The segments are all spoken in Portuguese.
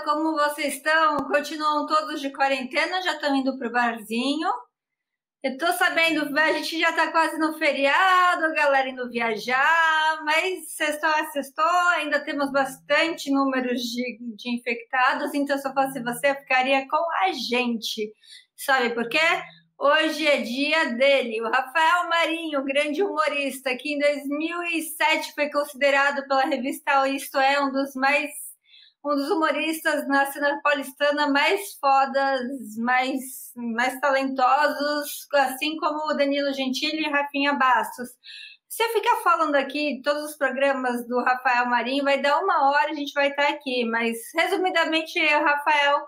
como vocês estão? Continuam todos de quarentena? Já estão indo pro barzinho? Eu tô sabendo, a gente já tá quase no feriado, galera indo viajar, mas sextou é sextou, ainda temos bastante números de, de infectados, então se eu fosse você, ficaria com a gente. Sabe por quê? Hoje é dia dele, o Rafael Marinho, grande humorista, que em 2007 foi considerado pela revista Isto É um dos mais um dos humoristas na cena paulistana mais fodas, mais, mais talentosos, assim como o Danilo Gentili e Rafinha Bastos. Se eu ficar falando aqui todos os programas do Rafael Marinho, vai dar uma hora a gente vai estar aqui, mas resumidamente o Rafael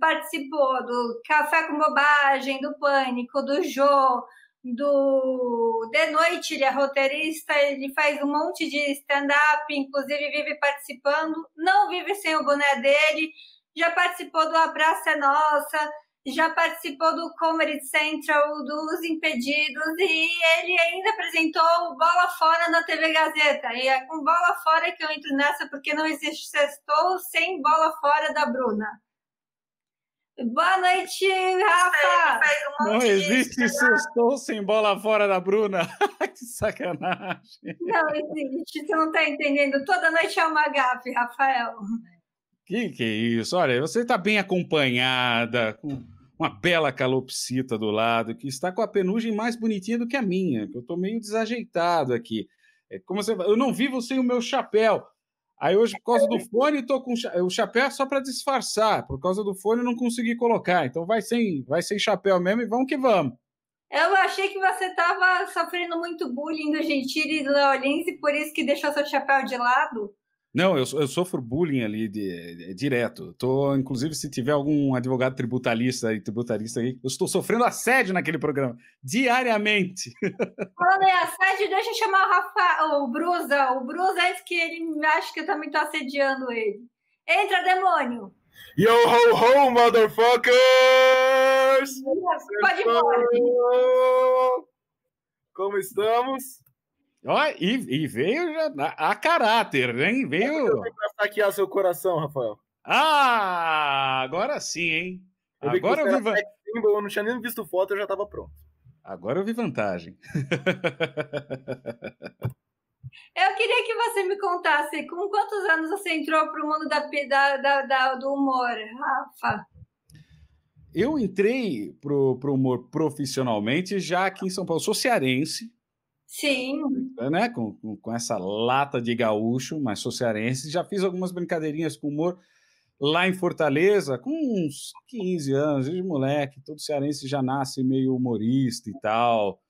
participou do Café com Bobagem, do Pânico, do Jô, do De Noite, ele é roteirista, ele faz um monte de stand-up, inclusive vive participando, não vive sem o boné dele, já participou do Abraça é Nossa, já participou do Comedy Central, dos Impedidos, e ele ainda apresentou Bola Fora na TV Gazeta. E é com Bola Fora que eu entro nessa, porque não existe sextou sem Bola Fora da Bruna. Boa noite, Rafa! Não existe sextou sem bola fora da Bruna. que sacanagem. Não existe, você não está entendendo. Toda noite é uma gafe, Rafael. Que que é isso? Olha, você está bem acompanhada, com uma bela calopsita do lado, que está com a penugem mais bonitinha do que a minha, que eu estou meio desajeitado aqui. É como você, eu não vivo sem o meu chapéu. Aí hoje, por causa do fone, tô com o chapéu é só para disfarçar. Por causa do fone, não consegui colocar. Então vai sem, vai sem chapéu mesmo e vamos que vamos. Eu achei que você estava sofrendo muito bullying do Gentili e do Leolins e por isso que deixou seu chapéu de lado. Não, eu, eu sofro bullying ali de, de, direto. Tô, inclusive, se tiver algum advogado tributarista e tributarista aí, eu estou sofrendo assédio naquele programa, diariamente. Falando em assédio, deixa eu chamar o Rafa, o Brusa. O Brusa é que ele acha que eu também estou assediando ele. Entra, demônio! Yo ho ho, motherfuckers! Pode ir, Como estamos? Ó, e, e veio já, a, a caráter, hein? Veio. Para saquear seu coração, Rafael. Ah, agora sim, hein? Eu agora eu vi. Van... Eu não tinha nem visto foto, eu já estava pronto. Agora eu vi vantagem. Eu queria que você me contasse com quantos anos você entrou para o mundo da, da, da, do humor, Rafa? Eu entrei para o humor profissionalmente já aqui em São Paulo. Eu sou cearense, Sim. Né? Com, com, com, essa lata de gaúcho, mas sou cearense. Já fiz algumas brincadeirinhas com humor lá em Fortaleza, com uns 15 anos, de moleque. Todo cearense já nasce meio humorista e tal.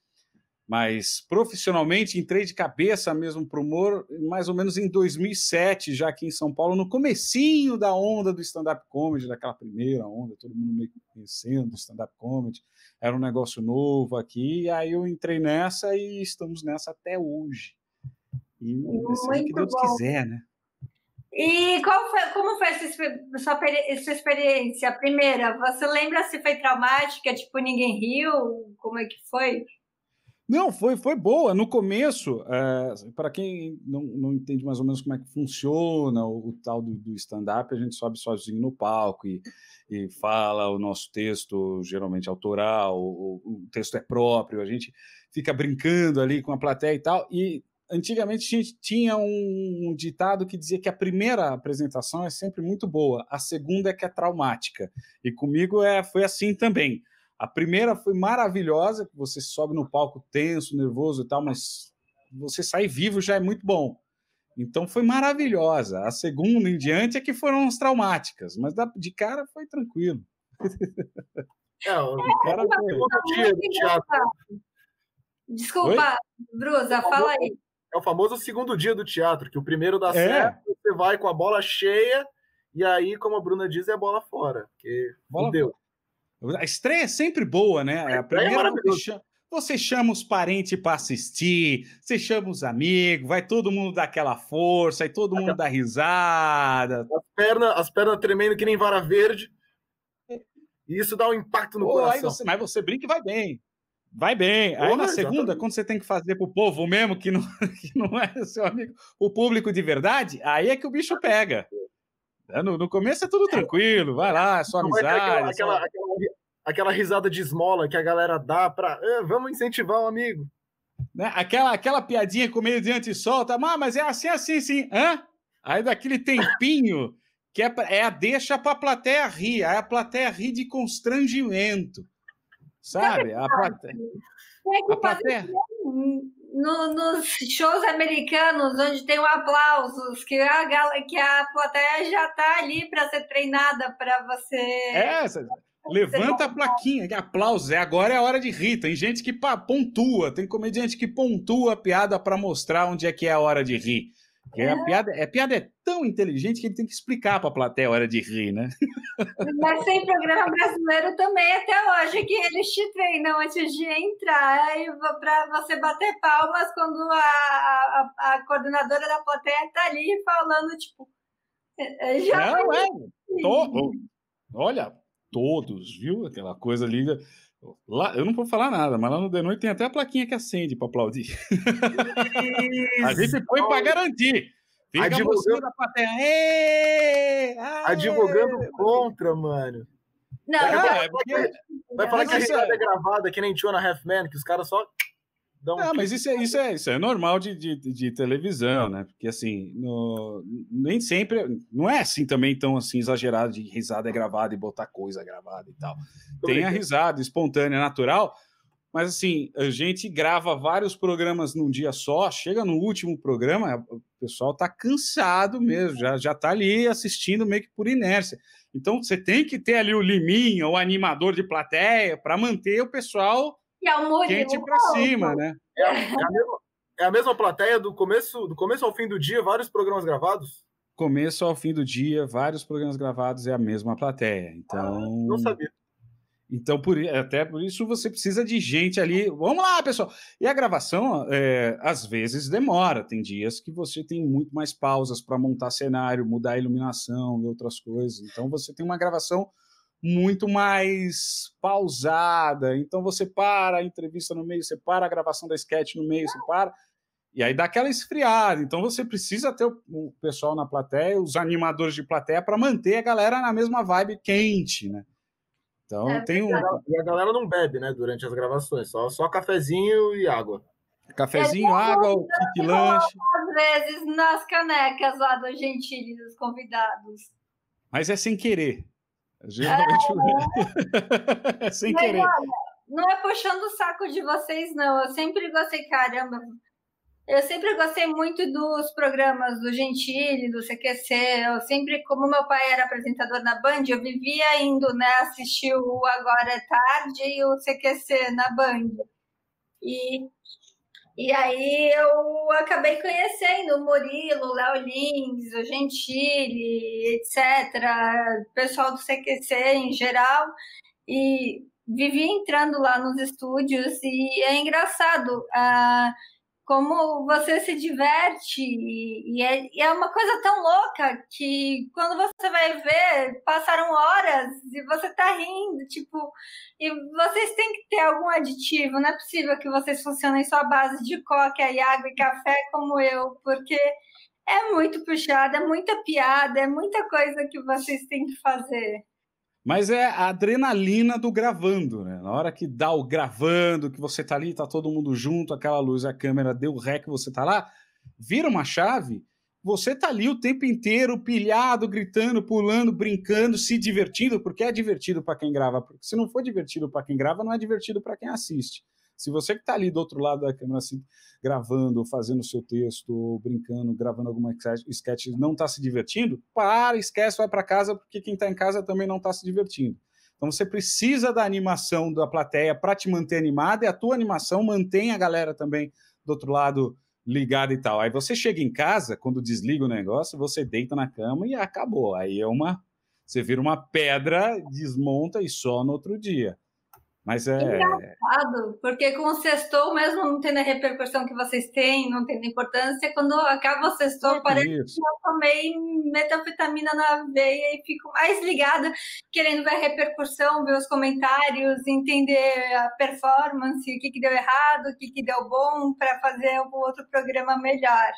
Mas profissionalmente entrei de cabeça mesmo para o humor mais ou menos em 2007, já aqui em São Paulo, no comecinho da onda do stand-up comedy, daquela primeira onda, todo mundo meio conhecendo stand-up comedy era um negócio novo aqui, e aí eu entrei nessa e estamos nessa até hoje. E seja que Deus bom. quiser, né? E qual foi, como foi essa sua, essa experiência? A primeira, você lembra se foi traumática, tipo, ninguém riu? Como é que foi? Não, foi, foi boa. No começo, é, para quem não, não entende mais ou menos como é que funciona o, o tal do, do stand-up, a gente sobe sozinho no palco e, e fala o nosso texto, geralmente autoral, o, o, texto é próprio, a gente fica brincando ali com a plateia e tal. E antigamente a gente tinha um, um ditado que dizia que a primeira apresentação é sempre muito boa, a segunda é que é traumática. E comigo é, foi assim também. A primeira foi maravilhosa, que você sobe no palco tenso, nervoso e tal, mas você sair vivo já é muito bom. Então foi maravilhosa. A segunda em diante é que foram as traumáticas, mas de cara foi tranquilo. É, o cara foi... Desculpa, Oi? Brusa, fala aí. É o famoso segundo dia do teatro, que o primeiro dá é. certo, você vai com a bola cheia, e aí, como a Bruna diz, é a bola fora. Porque bola deu. A estreia é sempre boa, né? A, a primeira você chama, você chama os parentes para assistir, você chama os amigos, vai todo mundo dar aquela força, aí todo mundo dá risada. As pernas, as pernas tremendo que nem vara verde. E isso dá um impacto no Pô, coração. Você, mas você brinca e vai bem. Vai bem. Aí na segunda, exatamente. quando você tem que fazer pro povo mesmo, que não, que não é seu amigo, o público de verdade, aí é que o bicho pega. É, no, no, começo é tudo tranquilo, vai lá, é só amizade. Aquela, aquela, aquela, aquela, risada de esmola que a galera dá para eh, vamos incentivar o amigo. Né? Aquela, aquela piadinha com meio diante solta, ah, mas é assim, assim, sim. Hã? Aí daquele tempinho que é, é a deixa para a plateia rir, aí a plateia ri de constrangimento. Sabe? A plateia. É a plateia no, nos shows americanos, onde tem um aplausos, que a, que a plateia já está ali para ser treinada para você. É, levanta a plaquinha, aplausos. É, agora é a hora de rir. Tem gente que pontua, tem comediante que pontua a piada para mostrar onde é que é a hora de rir. É. A, piada, a piada é tão inteligente que ele tem que explicar para a plateia a hora de rir, né? Mas tem programa brasileiro também até hoje que eles te treinam antes de entrar para você bater palmas quando a, a, a, coordenadora da plateia está ali falando, tipo. É, já Não, é. To, olha, todos, viu? Aquela coisa ali. Lá, eu não vou falar nada, mas lá no The Noite tem até a plaquinha que acende para aplaudir. a gente foi para garantir. Fica advogando da plateia. Advogando contra, mano. Não, vai, não, é porque... vai falar que a risada é gravada, que nem tinha na Half Man, que os caras só não, um mas isso é, isso é, isso é normal de, de, de televisão, né? Porque assim, no, nem sempre. Não é assim também tão assim exagerado de risada é gravada e botar coisa gravada e tal. Tem a risada espontânea, natural, mas assim, a gente grava vários programas num dia só, chega no último programa, o pessoal tá cansado mesmo, já, já tá ali assistindo meio que por inércia. Então você tem que ter ali o liminho, o animador de plateia, para manter o pessoal que é o Murilo. Quente pra cima, né? É, é, a mesma, é a mesma plateia do começo, do começo ao fim do dia, vários programas gravados? Começo ao fim do dia, vários programas gravados é a mesma plateia. Então. Ah, não sabia. Então, por, até por isso você precisa de gente ali. Vamos lá, pessoal. E a gravação, é, às vezes, demora. Tem dias que você tem muito mais pausas para montar cenário, mudar a iluminação e outras coisas. Então, você tem uma gravação muito mais pausada. Então você para a entrevista no meio, você para a gravação da sketch no meio, você para. E aí dá aquela esfriada. Então você precisa ter o pessoal na plateia, os animadores de plateia, para manter a galera na mesma vibe quente, né? Então é, tem um. E a galera não bebe, né, durante as gravações, só, só cafezinho e água. Cafezinho, é, água, o kit lanche. Às vezes nas canecas lá do Gentili, dos convidados. Mas é sem querer. Geralmente é, é sem Mas, querer. Olha, não é puxando o saco de vocês, não. Eu sempre gostei, caramba. Eu sempre gostei muito dos programas do Gentili, do CQC. Eu sempre, como meu pai era apresentador na Band, eu vivia indo né, assistir o Agora é Tarde e o CQC na Band. E e aí eu acabei conhecendo o Murilo, o Léo Lins, o Gentili, etc., o pessoal do CQC em geral, e vivi entrando lá nos estúdios e é engraçado. Uh, como você se diverte e é, e é, uma coisa tão louca que quando você vai ver, passaram horas e você tá rindo, tipo, e vocês têm que ter algum aditivo, não é possível que vocês funcionem só à base de coca e água e café como eu, porque é muito puxado, é muita piada, é muita coisa que vocês têm que fazer. Mas é a adrenalina do gravando, né? Na hora que dá o gravando, que você tá ali, tá todo mundo junto, aquela luz, a câmera deu o rec, você tá lá, vira uma chave, você tá ali o tempo inteiro, pilhado, gritando, pulando, brincando, se divertindo, porque é divertido para quem grava. Porque se não for divertido para quem grava, não é divertido para quem assiste. Se você que está ali do outro lado da câmera, assim, gravando, fazendo o seu texto, brincando, gravando alguma sketch, não está se divertindo, para, esquece, vai para casa, porque quem está em casa também não está se divertindo. Então você precisa da animação da plateia para te manter animada e a tua animação mantém a galera também do outro lado ligada e tal. Aí você chega em casa, quando desliga o negócio, você deita na cama e acabou. Aí é uma. Você vira uma pedra, desmonta e só no outro dia. Mas é. Engraçado, porque com o sextou, mesmo não tendo a repercussão que vocês têm, não tendo importância, quando acaba o sextou, é parece isso. que eu tomei metanfetamina na veia e fico mais ligada, querendo ver a repercussão, ver os comentários, entender a performance, o que, que deu errado, o que, que deu bom, para fazer um outro programa melhor.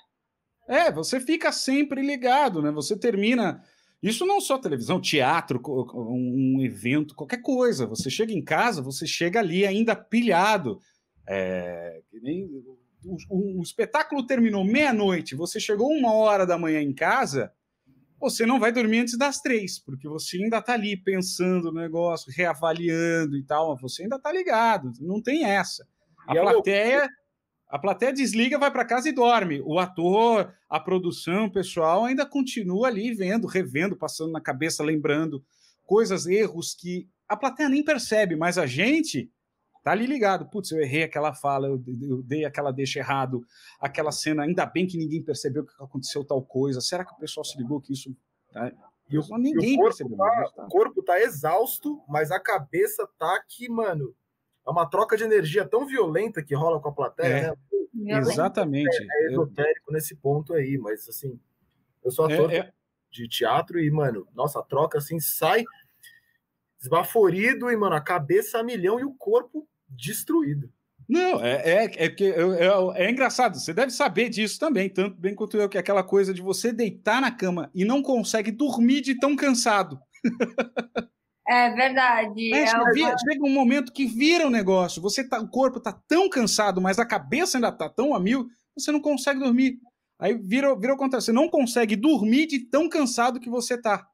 É, você fica sempre ligado, né? Você termina Isso não só televisão, teatro, um evento, qualquer coisa. Você chega em casa, você chega ali ainda pilhado. É, o, o, o espetáculo terminou meia-noite, você chegou uma hora da manhã em casa, você não vai dormir antes das três, porque você ainda está ali pensando no negócio, reavaliando e tal, você ainda está ligado, não tem essa. A e é plateia, a plateia desliga, vai para casa e dorme. O ator, a produção, o pessoal ainda continua ali vendo, revendo, passando na cabeça, lembrando coisas, erros que a plateia nem percebe, mas a gente tá ali ligado. Putz, eu errei aquela fala, eu, eu dei aquela deixa errado, aquela cena, ainda bem que ninguém percebeu que aconteceu tal coisa. Será que o pessoal se ligou que isso. Tá? E o, ninguém e o percebeu. Tá, tá. O corpo tá exausto, mas a cabeça tá que, mano, é uma troca de energia tão violenta que rola com a plateia, é. né? Exatamente. É, é esotérico eu... nesse ponto aí, mas assim, eu sou ator é, é, de teatro e, mano, nossa, a troca assim sai esbaforido e, mano, a cabeça a milhão e o corpo destruído. Não, é, é, é que é, é, é, engraçado, você deve saber disso também, tanto bem quanto eu, que é aquela coisa de você deitar na cama e não consegue dormir de tão cansado. É verdade. É, é vira, chega um momento que vira o um negócio, você tá, o corpo tá tão cansado, mas a cabeça ainda tá tão a mil, você não consegue dormir. Aí vira, vira o contrário, você não consegue dormir de tão cansado que você tá.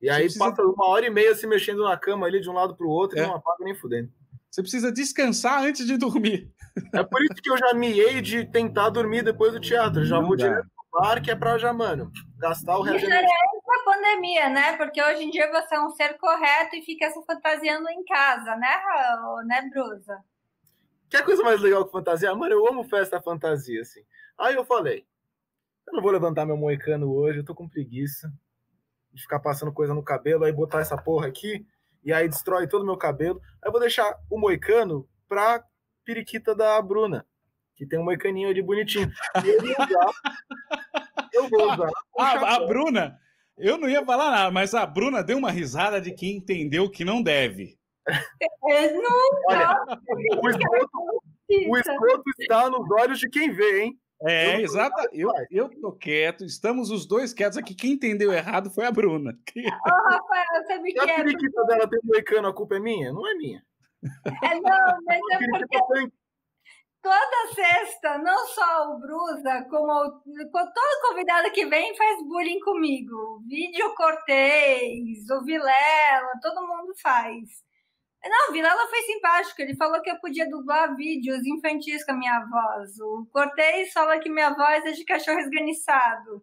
E aí precisa... passa uma hora e meia se mexendo na cama ali de um lado para o outro e é. não apaga nem fudendo. Você precisa descansar antes de dormir. É por isso que eu já miei de tentar dormir depois do teatro. já não vou dá. direto pro bar, que é pra já, mano, gastar o resto. Da pandemia, né? Porque hoje em dia você é um ser correto e fica se fantasiando em casa, né, né, Brusa? Que coisa mais legal que fantasia? Mano, eu amo festa fantasia, assim. Aí eu falei, eu não vou levantar meu moicano hoje, eu tô com preguiça de ficar passando coisa no cabelo, aí botar essa porra aqui e aí destrói todo o meu cabelo. Aí eu vou deixar o moicano pra periquita da Bruna, que tem um moicaninho ali bonitinho. E eu vou usar. eu vou usar. a, a Bruna, eu não ia falar nada, mas a Bruna deu uma risada de quem entendeu que não deve. É, não, Olha, o esgoto, o esgoto está nos olhos de quem vê, hein? É, exato. Eu, eu tô quieto, estamos os dois quietos aqui. Quem entendeu errado foi a Bruna. Ô, oh, Rafael, você me quer. a periquita dela tem moicano, a culpa é minha? Não é minha. É, não, mas é porque toda sexta, não só o Brusa, como todo convidado que vem faz bullying comigo. Vídeo Cortez, o Vilela, todo mundo faz. Não, o Vilela foi simpático. Ele falou que eu podia dublar vídeos infantis com a minha voz. O Cortez fala que minha voz é de cachorro esganiçado.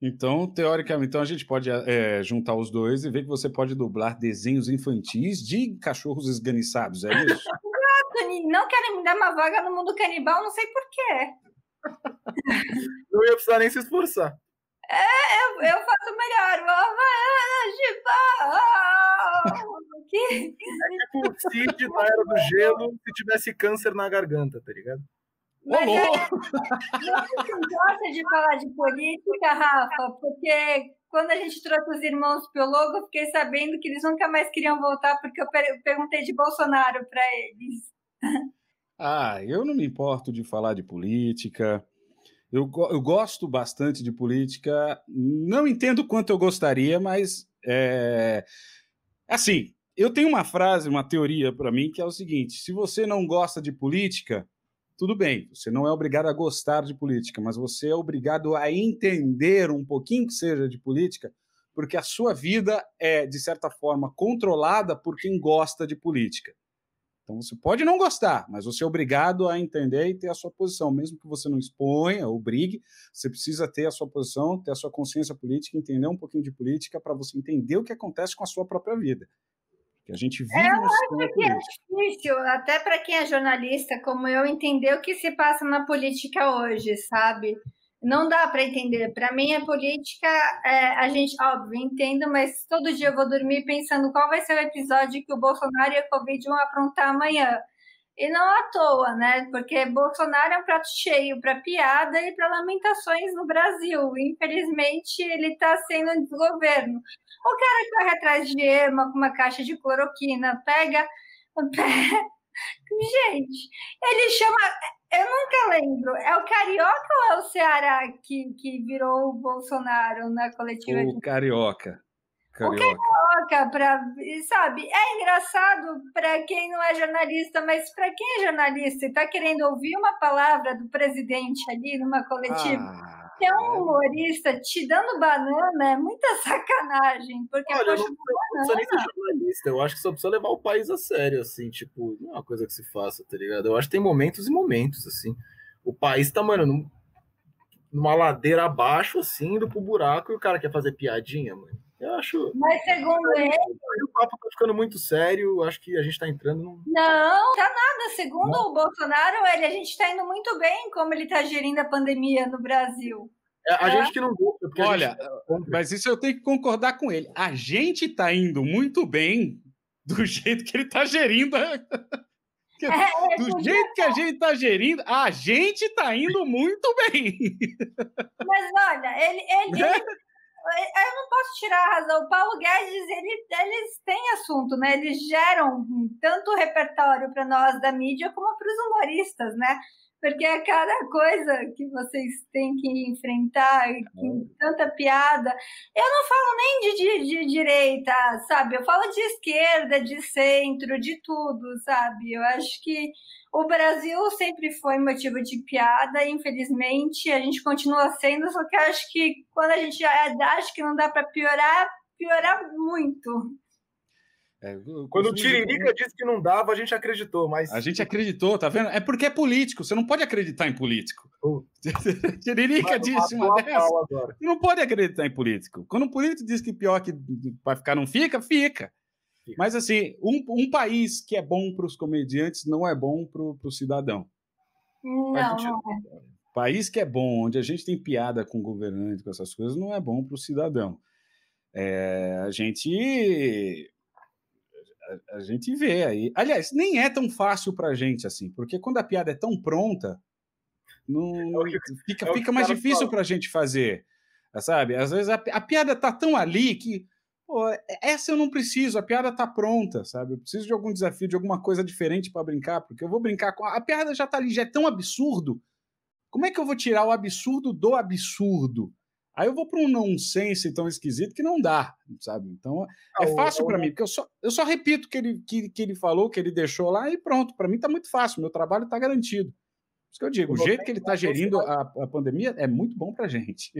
Então, teoricamente, então a gente pode é, juntar os dois e ver que você pode dublar desenhos infantis de cachorros esganiçados, é isso? Não querem me dar uma vaga no mundo canibal, não sei porquê. Não ia precisar nem se esforçar. É, eu, eu faço melhor. Que... É tipo o Cid na Era do Gelo se tivesse câncer na garganta, tá ligado? Mas é, você gosta de falar de política, Rafa, porque quando a gente trouxe os irmãos Piologo, eu fiquei sabendo que eles nunca mais queriam voltar, porque eu perguntei de Bolsonaro para eles. Ah, eu não me importo de falar de política. Eu, eu gosto bastante de política. Não entendo quanto eu gostaria, mas é, assim, eu tenho uma frase, uma teoria para mim que é o seguinte: se você não gosta de política, tudo bem, você não é obrigado a gostar de política, mas você é obrigado a entender um pouquinho que seja de política, porque a sua vida é, de certa forma, controlada por quem gosta de política. Então você pode não gostar, mas você é obrigado a entender e ter a sua posição, mesmo que você não exponha ou brigue, você precisa ter a sua posição, ter a sua consciência política, entender um pouquinho de política para você entender o que acontece com a sua própria vida. Que a gente vive eu acho que é difícil, até para quem é jornalista como eu, entender o que se passa na política hoje, sabe? Não dá para entender. Para mim, a política, é, a gente, óbvio, entendo, mas todo dia eu vou dormir pensando qual vai ser o episódio que o Bolsonaro e a Covid vão aprontar amanhã. E não à toa, né? Porque Bolsonaro é um prato cheio para piada e para lamentações no Brasil. Infelizmente, ele está sendo um desgoverno. O cara corre atrás de Ema com uma caixa de cloroquina, pega, Gente, ele chama. Eu nunca lembro. É o Carioca ou é o Ceará que, que virou o Bolsonaro na coletiva? O Carioca. Carioca. O Carioca, pra, sabe? É engraçado para quem não é jornalista, mas para quem é jornalista e está querendo ouvir uma palavra do presidente ali numa coletiva. Ah ter um humorista te dando banana é muita sacanagem. Porque Olha, eu não, precisa nem ser jornalista. Eu acho que só precisa levar o país a sério, assim, tipo, não é uma coisa que se faça, tá ligado? Eu acho que tem momentos e momentos, assim. O país tá, mano, num, numa ladeira abaixo, assim, indo pro buraco, e o cara quer fazer piadinha, mano. Eu acho. Mas segundo ele. O papo tá ficando muito sério. Acho que a gente tá entrando num. Não, tá nada. Segundo não. o Bolsonaro, ele, a gente tá indo muito bem como ele tá gerindo a pandemia no Brasil. É, a é. gente que não gosta. Olha, gente... mas isso eu tenho que concordar com ele. A gente tá indo muito bem do jeito que ele tá gerindo. A... É, do jeito que a gente tá gerindo, a gente tá indo muito bem. Mas olha, ele, ele, ele eu não posso tirar a razão. O Paulo Guedes, ele, eles têm assunto, né? Eles geram tanto repertório para nós da mídia como para os humoristas, né? Porque é cada coisa que vocês têm que enfrentar, que, é. tanta piada. Eu não falo nem de, de, de, direita, sabe? Eu falo de esquerda, de centro, de tudo, sabe? Eu acho que o Brasil sempre foi motivo de piada, infelizmente a gente continua sendo, só que acho que quando a gente acha que não dá para piorar, piorar muito. É, Quando o Tiririca disse que não dava, a gente acreditou, mas. A gente acreditou, tá vendo? É porque é político, você não pode acreditar em político. Uh. Tiririca disse uma dessa. Você não pode acreditar em político. Quando um político diz que pior que vai ficar não fica, fica. Mas, assim, um, um país que é bom para os comediantes não é bom para o cidadão. Não, gente, não é. País que é bom, onde a gente tem piada com o governante, com essas coisas, não é bom para o cidadão. É, a gente a, a, gente vê aí. Aliás, nem é tão fácil para a gente assim, porque quando a piada é tão pronta, não, é fica, é fica mais difícil para a gente fazer, sabe? Às vezes a, a piada tá tão ali que Pô, essa eu não preciso, a piada tá pronta, sabe? Eu preciso de algum desafio, de alguma coisa diferente para brincar, porque eu vou brincar com. A piada já tá ali, já é tão absurdo. Como é que eu vou tirar o absurdo do absurdo? Aí eu vou para um nonsense tão esquisito que não dá, sabe? Então é fácil para mim, porque eu só, eu só repito o que ele, que, que ele falou, que ele deixou lá e pronto. Para mim tá muito fácil, meu trabalho tá garantido. Por isso que eu digo, o jeito que ele está gerindo a, a pandemia é muito bom para gente.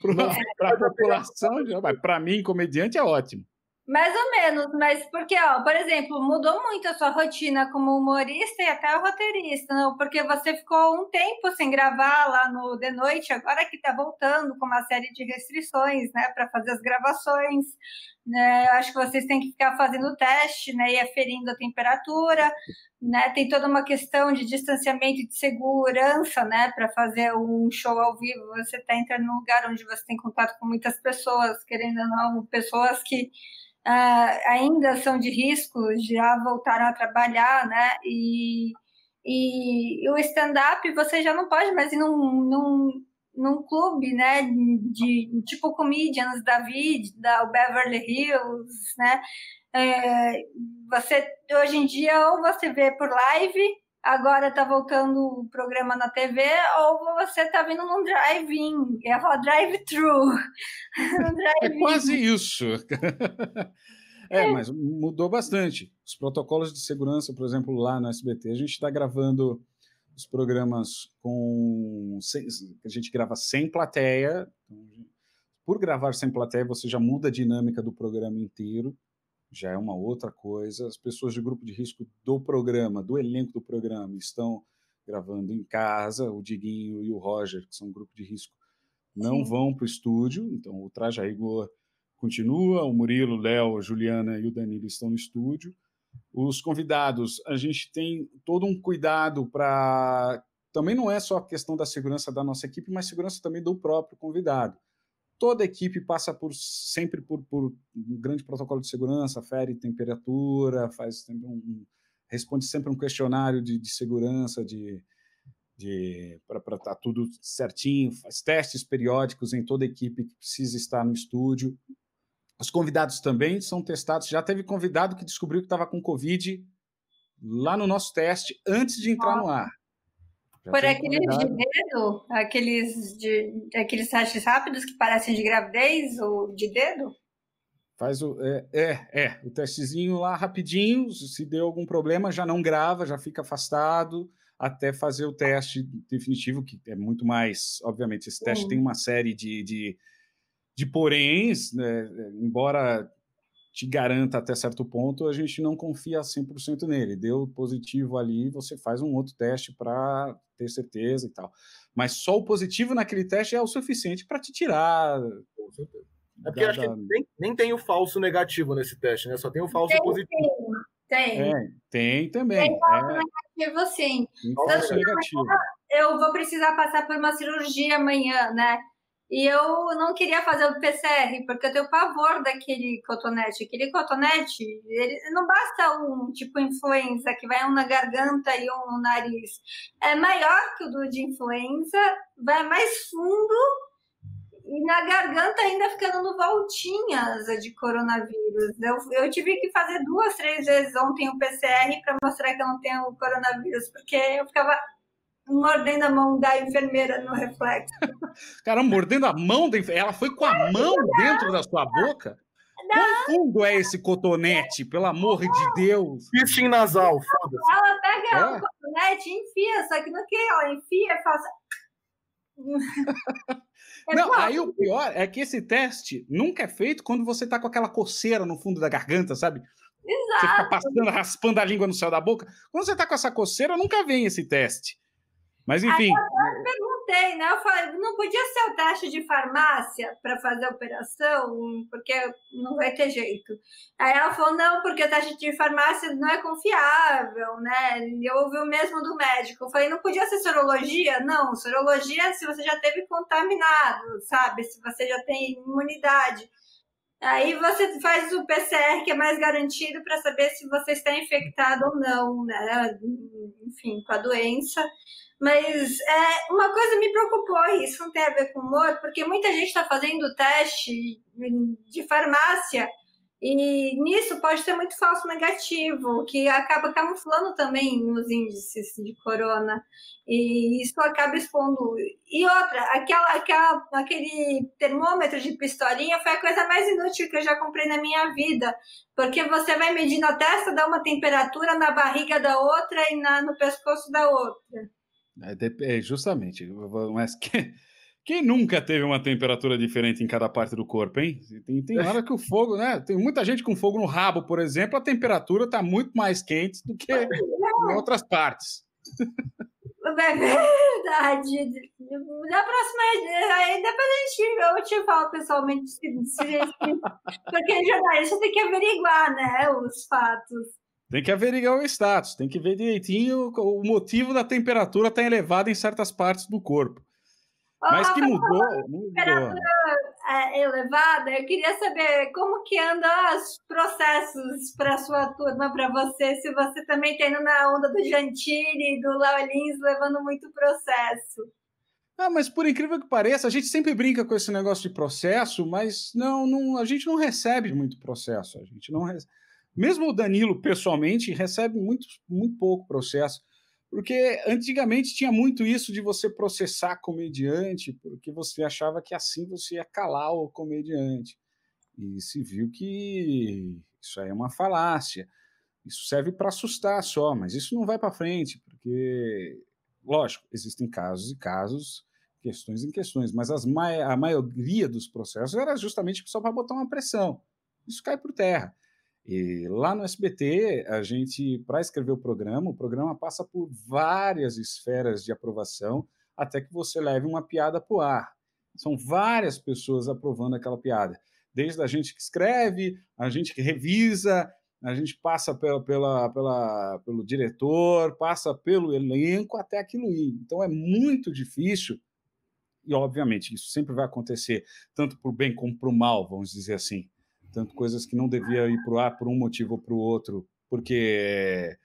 para a população, para mim, comediante, é ótimo. Mais ou menos, mas porque, ó, por exemplo, mudou muito a sua rotina como humorista e até roteirista, não? porque você ficou um tempo sem gravar lá no The Noite, agora que tá voltando com uma série de restrições, né, para fazer as gravações, né? Acho que vocês têm que ficar fazendo teste, né, e aferindo a temperatura, né? Tem toda uma questão de distanciamento e de segurança, né, para fazer um show ao vivo. Você está entrando num lugar onde você tem contato com muitas pessoas, querendo ou não, pessoas que uh, ainda são de risco, já voltaram a trabalhar, né? E, e, e o stand-up você já não pode mais ir num, num, num clube, né? De tipo comedians David, da Beverly Hills, né? É, você hoje em dia ou você vê por live agora tá voltando o programa na TV, ou você tá vindo num drive-in, é falar drive-thru. drive é quase isso. é, mas mudou bastante. Os protocolos de segurança, por exemplo, lá no SBT, a gente está gravando os programas com. A gente grava sem plateia. Então, por gravar sem plateia, você já muda a dinâmica do programa inteiro já é uma outra coisa. As pessoas de grupo de risco do programa, do elenco do programa, estão gravando em casa. O Diguinho e o Roger, que são um grupo de risco, não Sim. vão para o estúdio. Então, o Traje a Rigor continua. O Murilo, o Léo, a Juliana e o Danilo estão no estúdio. Os convidados, a gente tem todo um cuidado para. Também não é só a questão da segurança da nossa equipe, mas segurança também do próprio convidado toda equipe passa por sempre por, por, um grande protocolo de segurança, fere temperatura, faz sempre um, responde sempre um questionário de, de segurança, de, de para estar tá tudo certinho, faz testes periódicos em toda equipe que precisa estar no estúdio. Os convidados também são testados. Já teve convidado que descobriu que estava com Covid lá no nosso teste antes de entrar no ar. Já Por aqueles de dedo, aqueles, de, aqueles testes rápidos que parecem de gravidez ou de dedo? Faz o. É, é, é, o testezinho lá rapidinho. Se deu algum problema, já não grava, já fica afastado até fazer o teste definitivo, que é muito mais. Obviamente, esse teste tem uma série de, de, de poréns, né? embora te garanta até certo ponto, a gente não confia 100% nele. Deu positivo ali, você faz um outro teste para ter certeza e tal. Mas só o positivo naquele teste é o suficiente para te tirar. Com certeza. É porque da, acho que nem, nem, tem o falso negativo nesse teste, né? Só tem o falso tem, positivo. Tem. É, tem também. Tem falso é. negativo, sim. Falso negativo. Eu vou precisar passar por uma cirurgia amanhã, né? E eu não queria fazer o PCR, porque eu tenho pavor daquele cotonete. Aquele cotonete, ele não basta um tipo influenza, que vai um na garganta e um no nariz. É maior que o do de influenza, vai mais fundo e na garganta ainda fica dando voltinhas de coronavírus. Eu, eu tive que fazer duas, três vezes ontem o PCR para mostrar que eu não tenho coronavírus, porque eu ficava mordendo a mão da enfermeira no reflexo. Cara, mordendo a mão da enfermeira? Ela foi com a mão dentro da sua boca? Não. Quão fundo é esse cotonete, pelo amor de Deus? Piercing nasal, foda-se. Ela pega é. o cotonete e enfia, só que no que ela enfia, faz... É não, aí o pior é que esse teste nunca é feito quando você tá com aquela coceira no fundo da garganta, sabe? Exato. Você fica passando, raspando a língua no céu da boca. Quando você tá com essa coceira, nunca vem esse teste. Mas enfim. Aí eu perguntei, né? Eu falei, não podia ser o teste de farmácia para fazer a operação, porque não vai ter jeito. Aí ela falou, não, porque o teste de farmácia não é confiável, né? Eu ouvi o mesmo do médico. Eu falei, não podia ser sorologia? Não, sorologia é se você já teve contaminado, sabe? Se você já tem imunidade. Aí você faz o PCR, que é mais garantido para saber se você está infectado ou não, né? Enfim, com a doença. Mas é, uma coisa me preocupou, e isso não tem a ver com humor, porque muita gente está fazendo teste de farmácia e nisso pode ter muito falso negativo, que acaba camuflando também os índices de corona. E isso acaba expondo. E outra, aquela, aquela, aquele termômetro de pistolinha foi a coisa mais inútil que eu já comprei na minha vida. Porque você vai medir na testa, dá uma temperatura na barriga da outra e na, no pescoço da outra. É, é, justamente. Mas quem, quem, nunca teve uma temperatura diferente em cada parte do corpo, hein? Tem, tem hora que o fogo, né? Tem muita gente com fogo no rabo, por exemplo, a temperatura está muito mais quente do que em outras partes. É verdade. Na próxima, aí depois a gente, eu te falo pessoalmente, se, se, se, porque jornalista tem que averiguar, né, os fatos. Tem que averiguar o status, tem que ver direitinho o motivo da temperatura estar tá elevada em certas partes do corpo. Mas que mudou, mudou. Temperatura é, elevada, eu queria saber como que andam os processos para sua turma, para você, se você também está indo na onda do Gentili, do Léo Lins, levando muito processo. Ah, mas por incrível que pareça, a gente sempre brinca com esse negócio de processo, mas não, não a gente não recebe muito processo. A gente não recebe mesmo o Danilo, pessoalmente, recebe muito, muito pouco processo, porque antigamente tinha muito isso de você processar comediante, porque você achava que assim você ia calar o comediante. E se viu que isso aí é uma falácia. Isso serve para assustar só, mas isso não vai para frente, porque, lógico, existem casos e casos, questões em questões, mas as a maioria dos processos era justamente só para botar uma pressão. Isso cai por terra. E lá no SBT, a gente, para escrever o programa, o programa passa por várias esferas de aprovação até que você leve uma piada para o ar. São várias pessoas aprovando aquela piada. Desde a gente que escreve, a gente que revisa, a gente passa pela, pela, pela, pelo diretor, passa pelo elenco até aquilo ir. Então é muito difícil, e obviamente isso sempre vai acontecer, tanto para o bem como para o mal, vamos dizer assim tanto coisas que não devia ir para o ar por um motivo ou para o outro, porque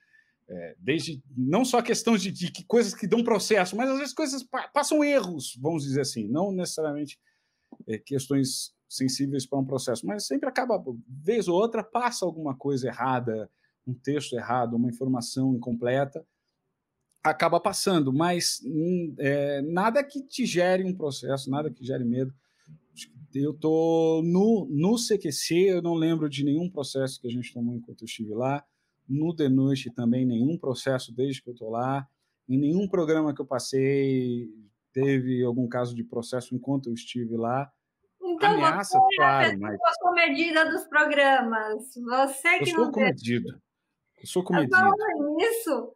é, desde não só questões de, de, coisas que dão processo, mas às vezes coisas pa passam erros, vamos dizer assim, não necessariamente é, questões sensíveis para um processo, mas sempre acaba, vez ou outra, passa alguma coisa errada, um texto errado, uma informação incompleta, acaba passando, mas é, nada que te gere um processo, nada que gere medo. Eu tô no, no CQC, eu não lembro de nenhum processo que a gente tomou enquanto eu estive lá. No The Noite também nenhum processo desde que eu tô lá. Em nenhum programa que eu passei teve algum caso de processo enquanto eu estive lá. Então, Ameaça, você claro, é a mas... comedida dos programas. Você que eu não sou comedido. Eu sou comedido. Falando nisso,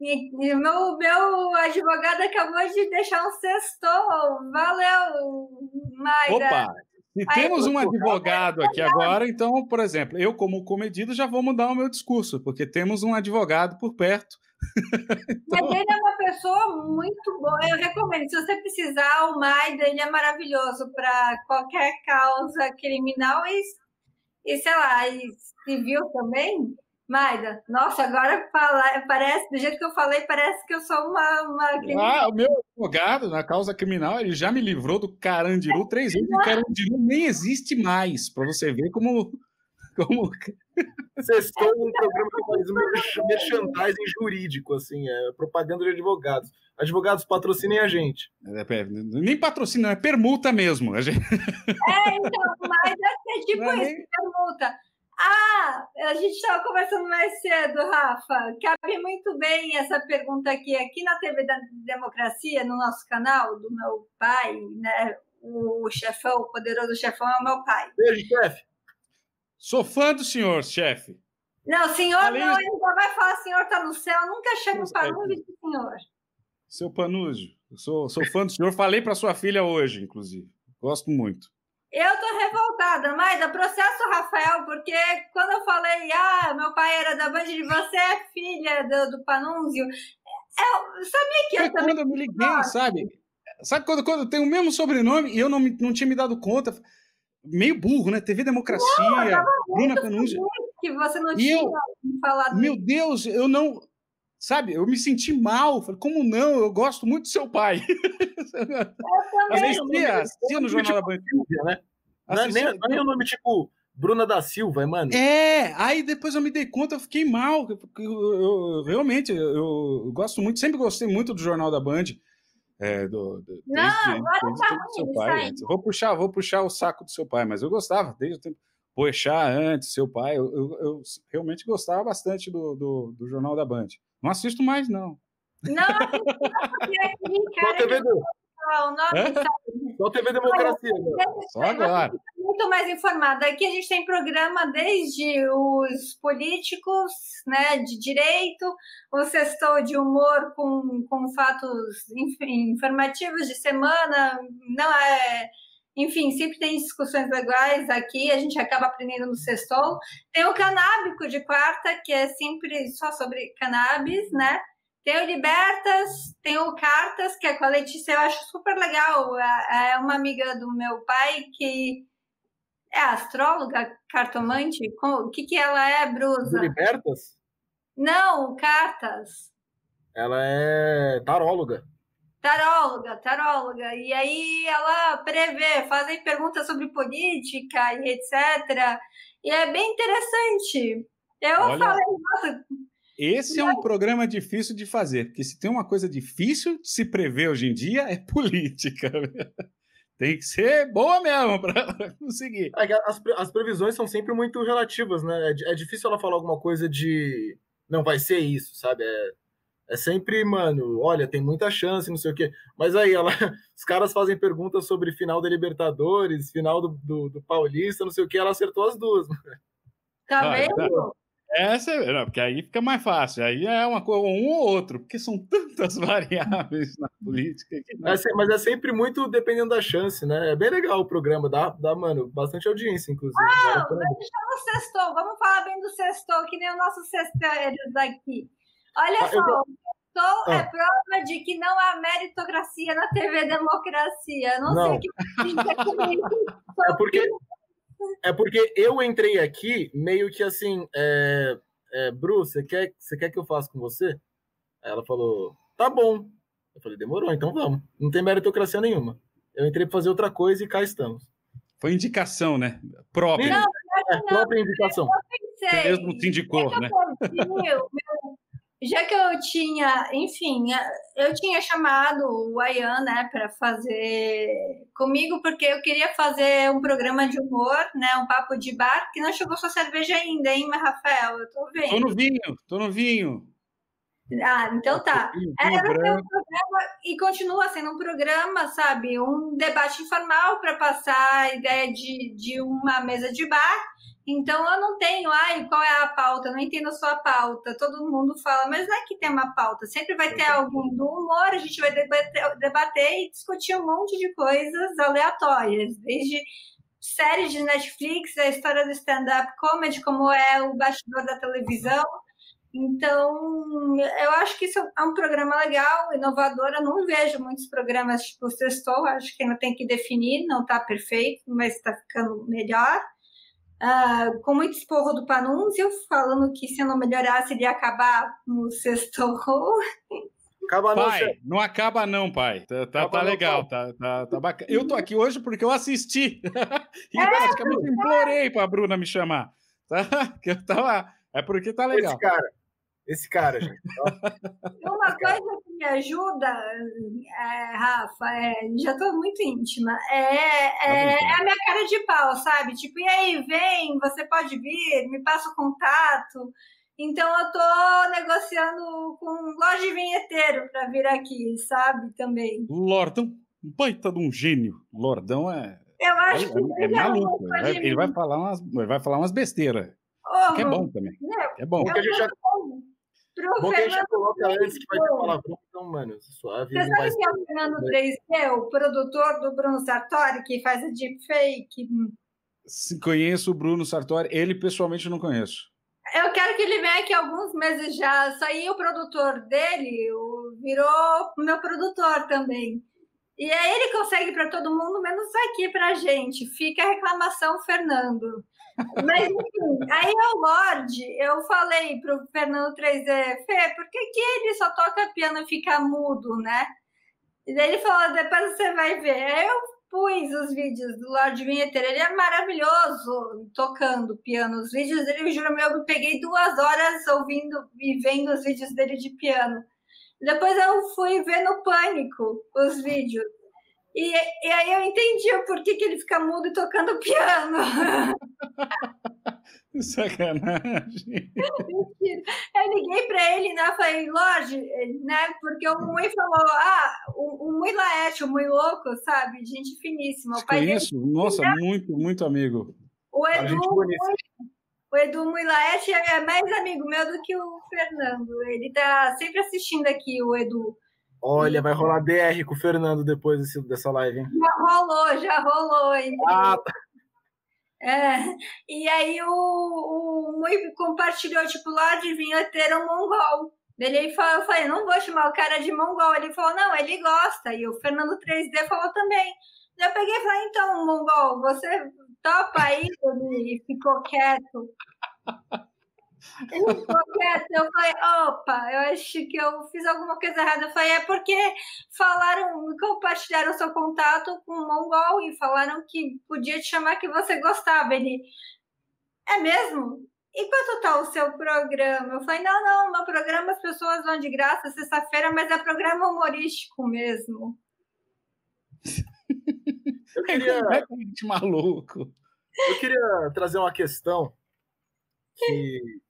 e, e meu, meu advogado acabou de deixar um sextou. Valeu, Mayra. Opa! Se temos um advogado aqui agora, então, por exemplo, eu, como comedido, já vou mudar o meu discurso, porque temos um advogado por perto. então... Mas ele é uma pessoa muito boa. Eu recomendo. Se você precisar, o Maida ele é maravilhoso para qualquer causa criminal e, e sei lá, e civil também. Maida, nossa, agora fala, parece, do jeito que eu falei, parece que eu sou uma, uma Ah, o meu advogado na causa criminal, ele já me livrou do Carandiru três vezes, e o Carandiru nem existe mais, para você ver como... como... Sextou um programa que faz merchandising jurídico, assim, é propaganda de advogados. Advogados patrocinem a gente. É, é, nem patrocina, é permuta mesmo. É, então, mas é tipo é isso, nem... permuta. Ah, a gente estava conversando mais cedo, Rafa. Cabe muito bem essa pergunta aqui. Aqui na TV da Democracia, no nosso canal, do meu pai, né? O chefão, o poderoso chefão é o meu pai. Beijo, chefe. Sou fã do senhor, chefe. Não, senhor Além... não, ele só vai falar senhor está no céu. Nunca chamo o Panúzio de senhor. Seu Panúzio, eu sou, sou fã do senhor. Falei para sua filha hoje, inclusive. Gosto muito. Eu tô revoltada, mas o processo Rafael, porque quando eu falei, ah, meu pai era da Band você é filha do, do Panúncio, eu sabia que eu Foi também. Quando eu me liguei, sabe? Sabe quando, quando tem o mesmo sobrenome e eu não, me, não tinha me dado conta? Meio burro, né? TV Democracia, não, Bruna Panúncio. Que você não e tinha eu, falado. Meu. Deus, eu não. Sabe, eu me senti mal. Falei, como não? Eu gosto muito do seu pai. Às vezes tinha no Jornal da Band. Né? Não, é nem, é o nome tipo Bruna da Silva, mano. É, aí depois eu me dei conta, eu fiquei mal. Porque eu, eu, eu realmente, eu, eu, gosto muito, sempre gostei muito do Jornal da Band. É, do, do, não, desde, agora desde tá seu pai. Vou puxar, vou puxar o saco do seu pai, mas eu gostava desde o tempo. Poexá antes, seu pai, eu, eu, eu, realmente gostava bastante do, do, do Jornal da Band. Não assisto mais, não. Não, Só TV do... nome Só TV Democracia. Só agora. Muito mais informada. Aqui a gente tem programa desde os políticos, né, de direito, o sextou de humor com, com fatos enfim, informativos de semana, não é enfim, sempre tem discussões legais aqui, a gente acaba aprendendo no sextou. Tem o canábico de quarta, que é sempre só sobre cannabis, né? Tem o Libertas, tem o Cartas, que é com a Letícia, eu acho super legal. É, é uma amiga do meu pai que é astróloga, cartomante. O que, que ela é, Brusa? Libertas? Não, Cartas. Ela é taróloga. Taróloga, taróloga. E aí ela prevê, fazem perguntas sobre política e etc. E é bem interessante. Eu Olha, falei, nossa. Esse é um programa difícil de fazer, porque se tem uma coisa difícil de se prever hoje em dia é política. Tem que ser boa mesmo para conseguir. É as, as, previsões são sempre muito relativas, né? É, é, difícil ela falar alguma coisa de não vai ser isso, sabe? É, é sempre, mano, olha, tem muita chance, não sei o quê. Mas aí, ela, os caras fazem perguntas sobre final da Libertadores, final do, do, do Paulista, não sei o quê, ela acertou as duas. Tá ah, vendo? Essa, não, porque aí fica mais fácil. Aí é uma coisa, um ou outro, porque são tantas variáveis na política. Não... É, mas é sempre muito dependendo da chance, né? É bem legal o programa, dá, dá mano, bastante audiência, inclusive. Ah, vamos deixar no sextou, vamos falar bem do sextou, que nem o nosso sextério daqui. Olha ah, só, eu... Sou é ah. é prova de que não há meritocracia na TV Democracia. Não, não. sei o que é porque É porque eu entrei aqui meio que assim, é, é, Bru, você quer, você quer que eu faça com você? Aí ela falou, tá bom. Eu falei, demorou, então vamos. Não tem meritocracia nenhuma. Eu entrei para fazer outra coisa e cá estamos. Foi indicação, né? Própria. Não, é, própria indicação. Eu pensei. mesmo sindicou, né? Já que eu tinha, enfim, eu tinha chamado o Ayan, né, para fazer comigo, porque eu queria fazer um programa de humor, né, um papo de bar, que não chegou sua cerveja ainda, hein, Rafael? Eu tô vendo. Tô no vinho, tô no vinho. Ah, então tá. Era um programa e continua sendo um programa, sabe? Um debate informal para passar a ideia de, de uma mesa de bar. Então eu não tenho, ai, qual é a pauta? Eu não entendo a sua pauta. Todo mundo fala, mas não é que tem uma pauta. Sempre vai ter alguém do humor, a gente vai debater, debater e discutir um monte de coisas aleatórias, desde séries de Netflix, a história do stand-up comedy, como é o bastidor da televisão então, eu acho que isso é um programa legal, inovador. Eu não vejo muitos programas tipo o Sextou, acho que ainda tem que definir, não está perfeito, mas está ficando melhor. Uh, com muito esporro do Panúncio, falando que se não melhorasse, ele ia acabar no Sextou. Acaba não, pai, não acaba não, pai. Tá, tá, tá legal, tá, tá, tá bacana. Eu tô aqui hoje porque eu assisti. e é, praticamente é. implorei para a Bruna me chamar. Tá? Que eu tava... É porque tá legal. Esse cara, esse cara, gente. Uma coisa que me ajuda, é, Rafa, é, já estou muito íntima, é, é, é, a minha cara de pau, sabe? Tipo, e aí, vem, você pode vir, me passa o contato. Então eu tô negociando com loja de vinheteiro para vir aqui, sabe? Também. Lordão, um baita de um gênio. Lordão é. Eu acho é, que é, é maluco. Ele vai, ele vai, falar umas, vai falar umas besteiras. Oh, que é bom também. É bom. Porque a gente já, Pro Bom que a gente coloca antes que vai ter palavrão, então, mano, suave. Você sabe que é o Fernando 3D, o produtor do Bruno Sartori, que faz a deepfake? Conheço o Bruno Sartori, ele pessoalmente não conheço. Eu quero que ele venha aqui alguns meses já. Saí o produtor dele, virou meu produtor também. E aí ele consegue para todo mundo, menos aqui para gente. Fica a reclamação, Fernando. Mas, enfim, aí o Lorde, eu falei pro Fernando 3D, Fê, por que, que ele só toca piano e fica mudo, né? E daí ele falou, depois você vai ver. Aí eu pus os vídeos do Lorde Vinheteiro, ele é maravilhoso tocando piano. Os vídeos dele, eu juro eu peguei duas horas ouvindo e vendo os vídeos dele de piano. Depois eu fui ver no Pânico os vídeos. E, e aí eu entendi o porquê que ele fica mudo e tocando piano. Sacanagem. Eu liguei para ele, né? Falei, Lorde, né? Porque o Mui falou, ah, o, o Mui Laete, o Mui Louco, sabe? Gente finíssima. O pai Conheço, dele, nossa, né? muito, muito amigo. O Edu, o Edu Mui Laete é mais amigo meu do que o Fernando. Ele tá sempre assistindo aqui, o Edu. Olha, vai rolar DR com o Fernando depois desse, dessa live, hein? Já rolou, já rolou. Ah, tá. É, e aí o, o Mui compartilhou, tipo, lá devia ter um mongol. Ele falou, eu falei, não vou chamar o cara de mongol. Ele falou, não, ele gosta. E o Fernando 3D falou também. Eu peguei e falei, então, mongol, você topa aí? Ele ficou quieto. Eu falei, opa, eu acho que eu fiz alguma coisa errada. Eu falei, é porque falaram, compartilharam seu contato com o Mongol e falaram que podia te chamar que você gostava. Ele, é mesmo? E quanto tá o seu programa? Eu falei, não, não, meu programa as pessoas vão de graça sexta-feira, mas é programa humorístico mesmo. Eu queria. É maluco. Eu queria trazer uma questão que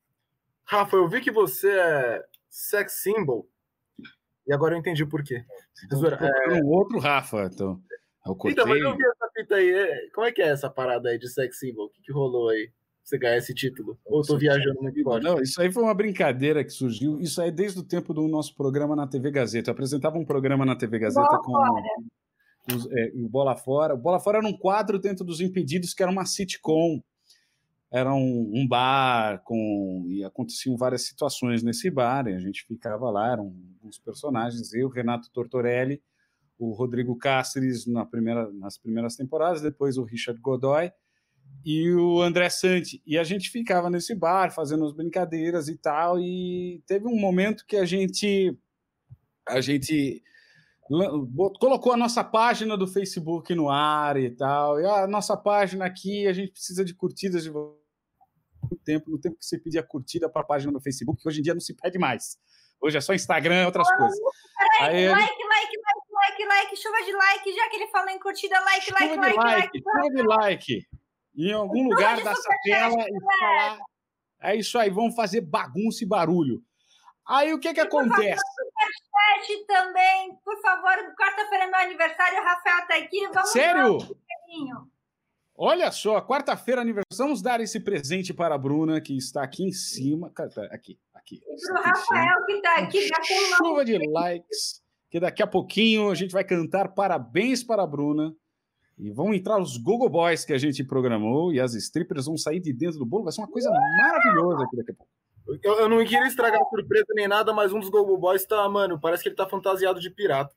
Rafa, eu vi que você é sex symbol. E agora eu entendi o porquê. É... Um outro Rafa, então. Eu então, mas eu vi essa fita aí. Como é que é essa parada aí de sex symbol? O que, que rolou aí? Você ganhar esse título? Ou eu tô viajando muito forte? Não, isso aí foi uma brincadeira que surgiu. Isso aí desde o tempo do nosso programa na TV Gazeta. Eu apresentava um programa na TV Gazeta Bola com os, é, o Bola Fora. O Bola Fora era um quadro dentro dos Impedidos que era uma sitcom era um, um, bar com e aconteciam várias situações nesse bar e a gente ficava lá eram uns personagens eu Renato Tortorelli o Rodrigo Cáceres na primeira, nas primeiras temporadas depois o Richard Godoy e o André Santi e a gente ficava nesse bar fazendo as brincadeiras e tal e teve um momento que a gente a gente colocou a nossa página do Facebook no ar e tal. E a nossa página aqui, a gente precisa de curtidas de muito tempo, no tempo que você pedia curtida para a página do Facebook, que hoje em dia não se pede mais. Hoje é só Instagram e outras Oh, coisas. Peraí, Aí ele- like, like, like, like, like, chuva de like, já que ele falou em curtida, like, like, Chuva de like, like, like. chuva de like. Em algum lugar de dessa tela e falar. É isso aí, vamos fazer bagunça e barulho. Aí o que que acontece? Chat também, por favor, quarta-feira é meu aniversário, o Rafael tá aqui, vamos Sério? um. Olha só, quarta-feira aniversário. Vamos dar esse presente para a Bruna, que está aqui em cima. Cara, Aqui, aqui. E está em cima. Rafael que tá aqui, já com uma Chuva de likes. Que daqui a pouquinho a gente vai cantar parabéns para a Bruna. E vão entrar os Google Boys que a gente programou. E as strippers vão sair de dentro do bolo. Vai ser uma coisa maravilhosa aqui daqui a pouco. Eu, eu não queria estragar a surpresa nem nada, mas um dos Gogo Boys tá, mano, parece que ele tá fantasiado de pirata.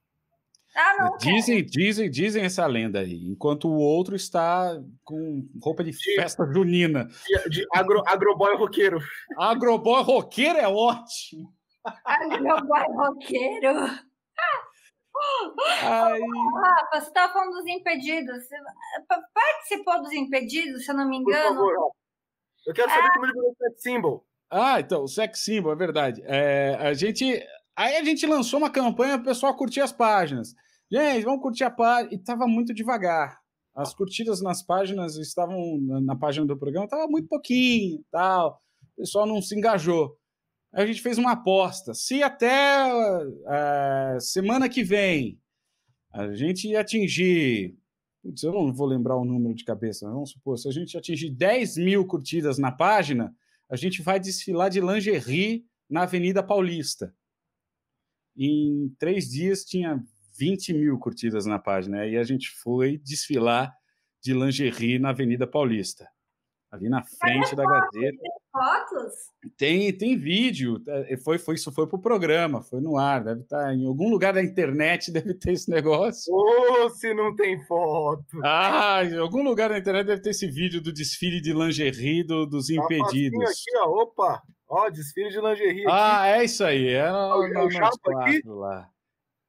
Ah, não, Dizem, dizem, dizem essa lenda aí. Enquanto o outro está com roupa de festa junina. De, de agro, agroboy roqueiro. Agroboy roqueiro é ótimo. Ai, meu boy roqueiro. Ai, Rafa, você tava falando dos impedidos. Você participou dos impedidos, se eu não me Por engano? favor, ó. Eu quero saber como ele virou sex symbol. Ah, então, o sex symbol, é verdade. É, a gente, aí a gente lançou uma campanha para o pessoal curtir as páginas. Gente, vamos curtir a página. E tava muito devagar. As curtidas nas páginas estavam na, na página do programa, tava muito pouquinho, tal. O pessoal não se engajou. Aí a gente fez uma aposta. Se até eh, semana que vem a gente atingir. Putz, eu não vou lembrar o número de cabeça, mas vamos supor, se a gente atingir 10 mil curtidas na página, a gente vai desfilar de lingerie na Avenida Paulista. Em três dias tinha 20 mil curtidas na página. Aí a gente foi desfilar de lingerie na Avenida Paulista. Ali na frente da Gazeta. Fotos? Tem, tem vídeo. é, Foi, foi, isso foi pro programa, foi no ar. Deve estar em algum lugar da internet, deve ter esse negócio. Ô, se não tem foto. Ah, em algum lugar da internet deve ter esse vídeo do desfile de lingerie do- dos Tá impedidos. Aqui, ó. Opa. Ó, desfile de lingerie aqui. Ah, é isso aí. É o- é o nós Chapa aqui? lá.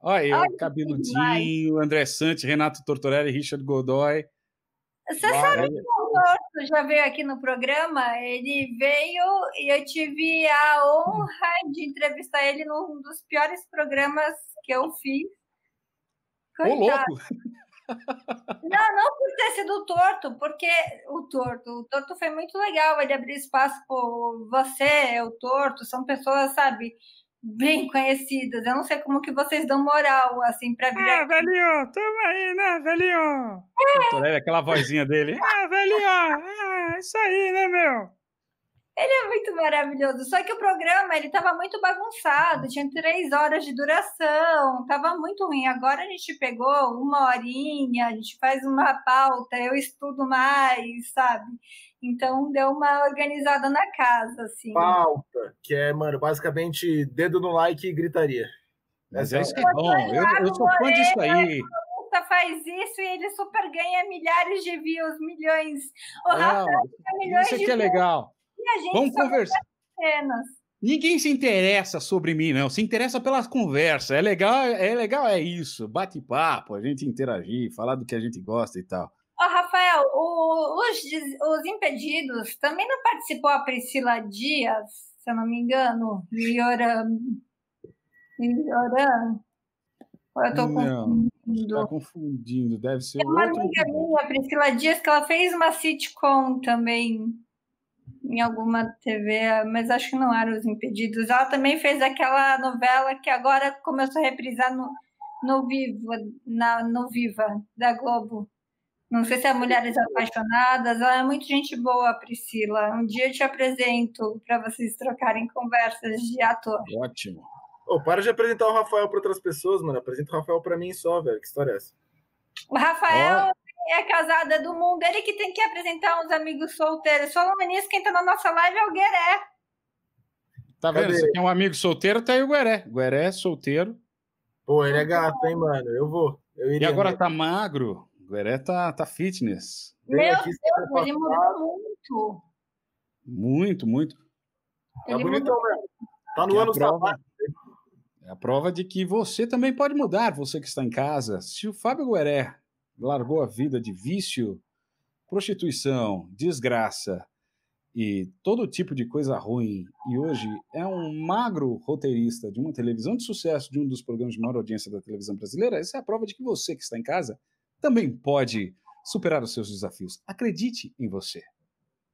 Olha eu, Ai, cabeludinho, André Santos, Renato Tortorelli, Richard Godoy. Você Vai. sabe que o Torto já veio aqui no programa? Ele veio e eu tive a honra de entrevistar ele num dos piores programas que eu fiz. Ô, Coitado. louco! Não, não por ter sido torto, porque o torto, o torto foi muito legal. Ele abriu espaço por você, o torto, são pessoas, sabe, bem conhecidas. Eu não sei como que vocês dão moral, assim, para vir Ah, velhinho, tamo aí, né, velhinho? Tortorelli, aquela vozinha dele. Ah, velhinho, ah, isso aí, né, meu? É muito maravilhoso. Só que o programa ele estava muito bagunçado, tinha três horas de duração, estava muito ruim. Agora a gente pegou uma horinha, a gente faz uma pauta, eu estudo mais, sabe? Então deu uma organizada na casa, assim. Pauta. Que é, mano, basicamente dedo no like e gritaria. Mas é isso que é bom. Eu, eu sou fã disso aí. Puta, faz isso e ele super ganha milhares de views, milhões. O ganha milhões isso de aqui é views legal. A gente Vamos conversar. apenas. Ninguém se interessa sobre mim, não. Se interessa pelas conversas. É legal, é legal, é isso. Bate-papo, a gente interagir, falar do que a gente gosta e tal. Ó, Rafael, o- os, os impedidos também não participou a Priscila Dias, se eu não me engano. Ioram. Ou eu tô Não, confundindo? Tá confundindo, deve ser É uma outro. amiga minha, a Priscila Dias, que ela fez uma sitcom também em alguma TV, mas acho que não era Os Impedidos. Ela também fez aquela novela que agora começou a reprisar no, no Viva, na, no Viva, da Globo. Não sei se é Mulheres Apaixonadas. Ela é muito gente boa, Priscila. Um dia eu te apresento para vocês trocarem conversas de ator. Ótimo. Ô, para de apresentar o Rafael pra outras pessoas, mano. Apresenta o Rafael pra mim só, velho. Que história é essa? O Rafael é casada do mundo, ele que tem que apresentar uns amigos solteiros. Falando nisso, quem tá na nossa live é o Gueré. Tá vendo? Cadê? Você quer um amigo solteiro, tá aí o Gueré. Gueré é solteiro. Pô, ele é gato, hein, mano. Eu vou. Eu E agora mesmo. tá magro. O Gueré tá, tá fitness. Meu Deus, ele mudou muito. Muito, muito. Tá Ele bonitão mudou. mesmo. Tá no é ano prova-. É a prova de que você também pode mudar, você que está em casa. Se o Fábio Gueré largou a vida de vício, prostituição, desgraça e todo tipo de coisa ruim, e hoje é um magro roteirista de uma televisão de sucesso, de um dos programas de maior audiência da televisão brasileira, essa é a prova de que você que está em casa também pode superar os seus desafios. Acredite em você.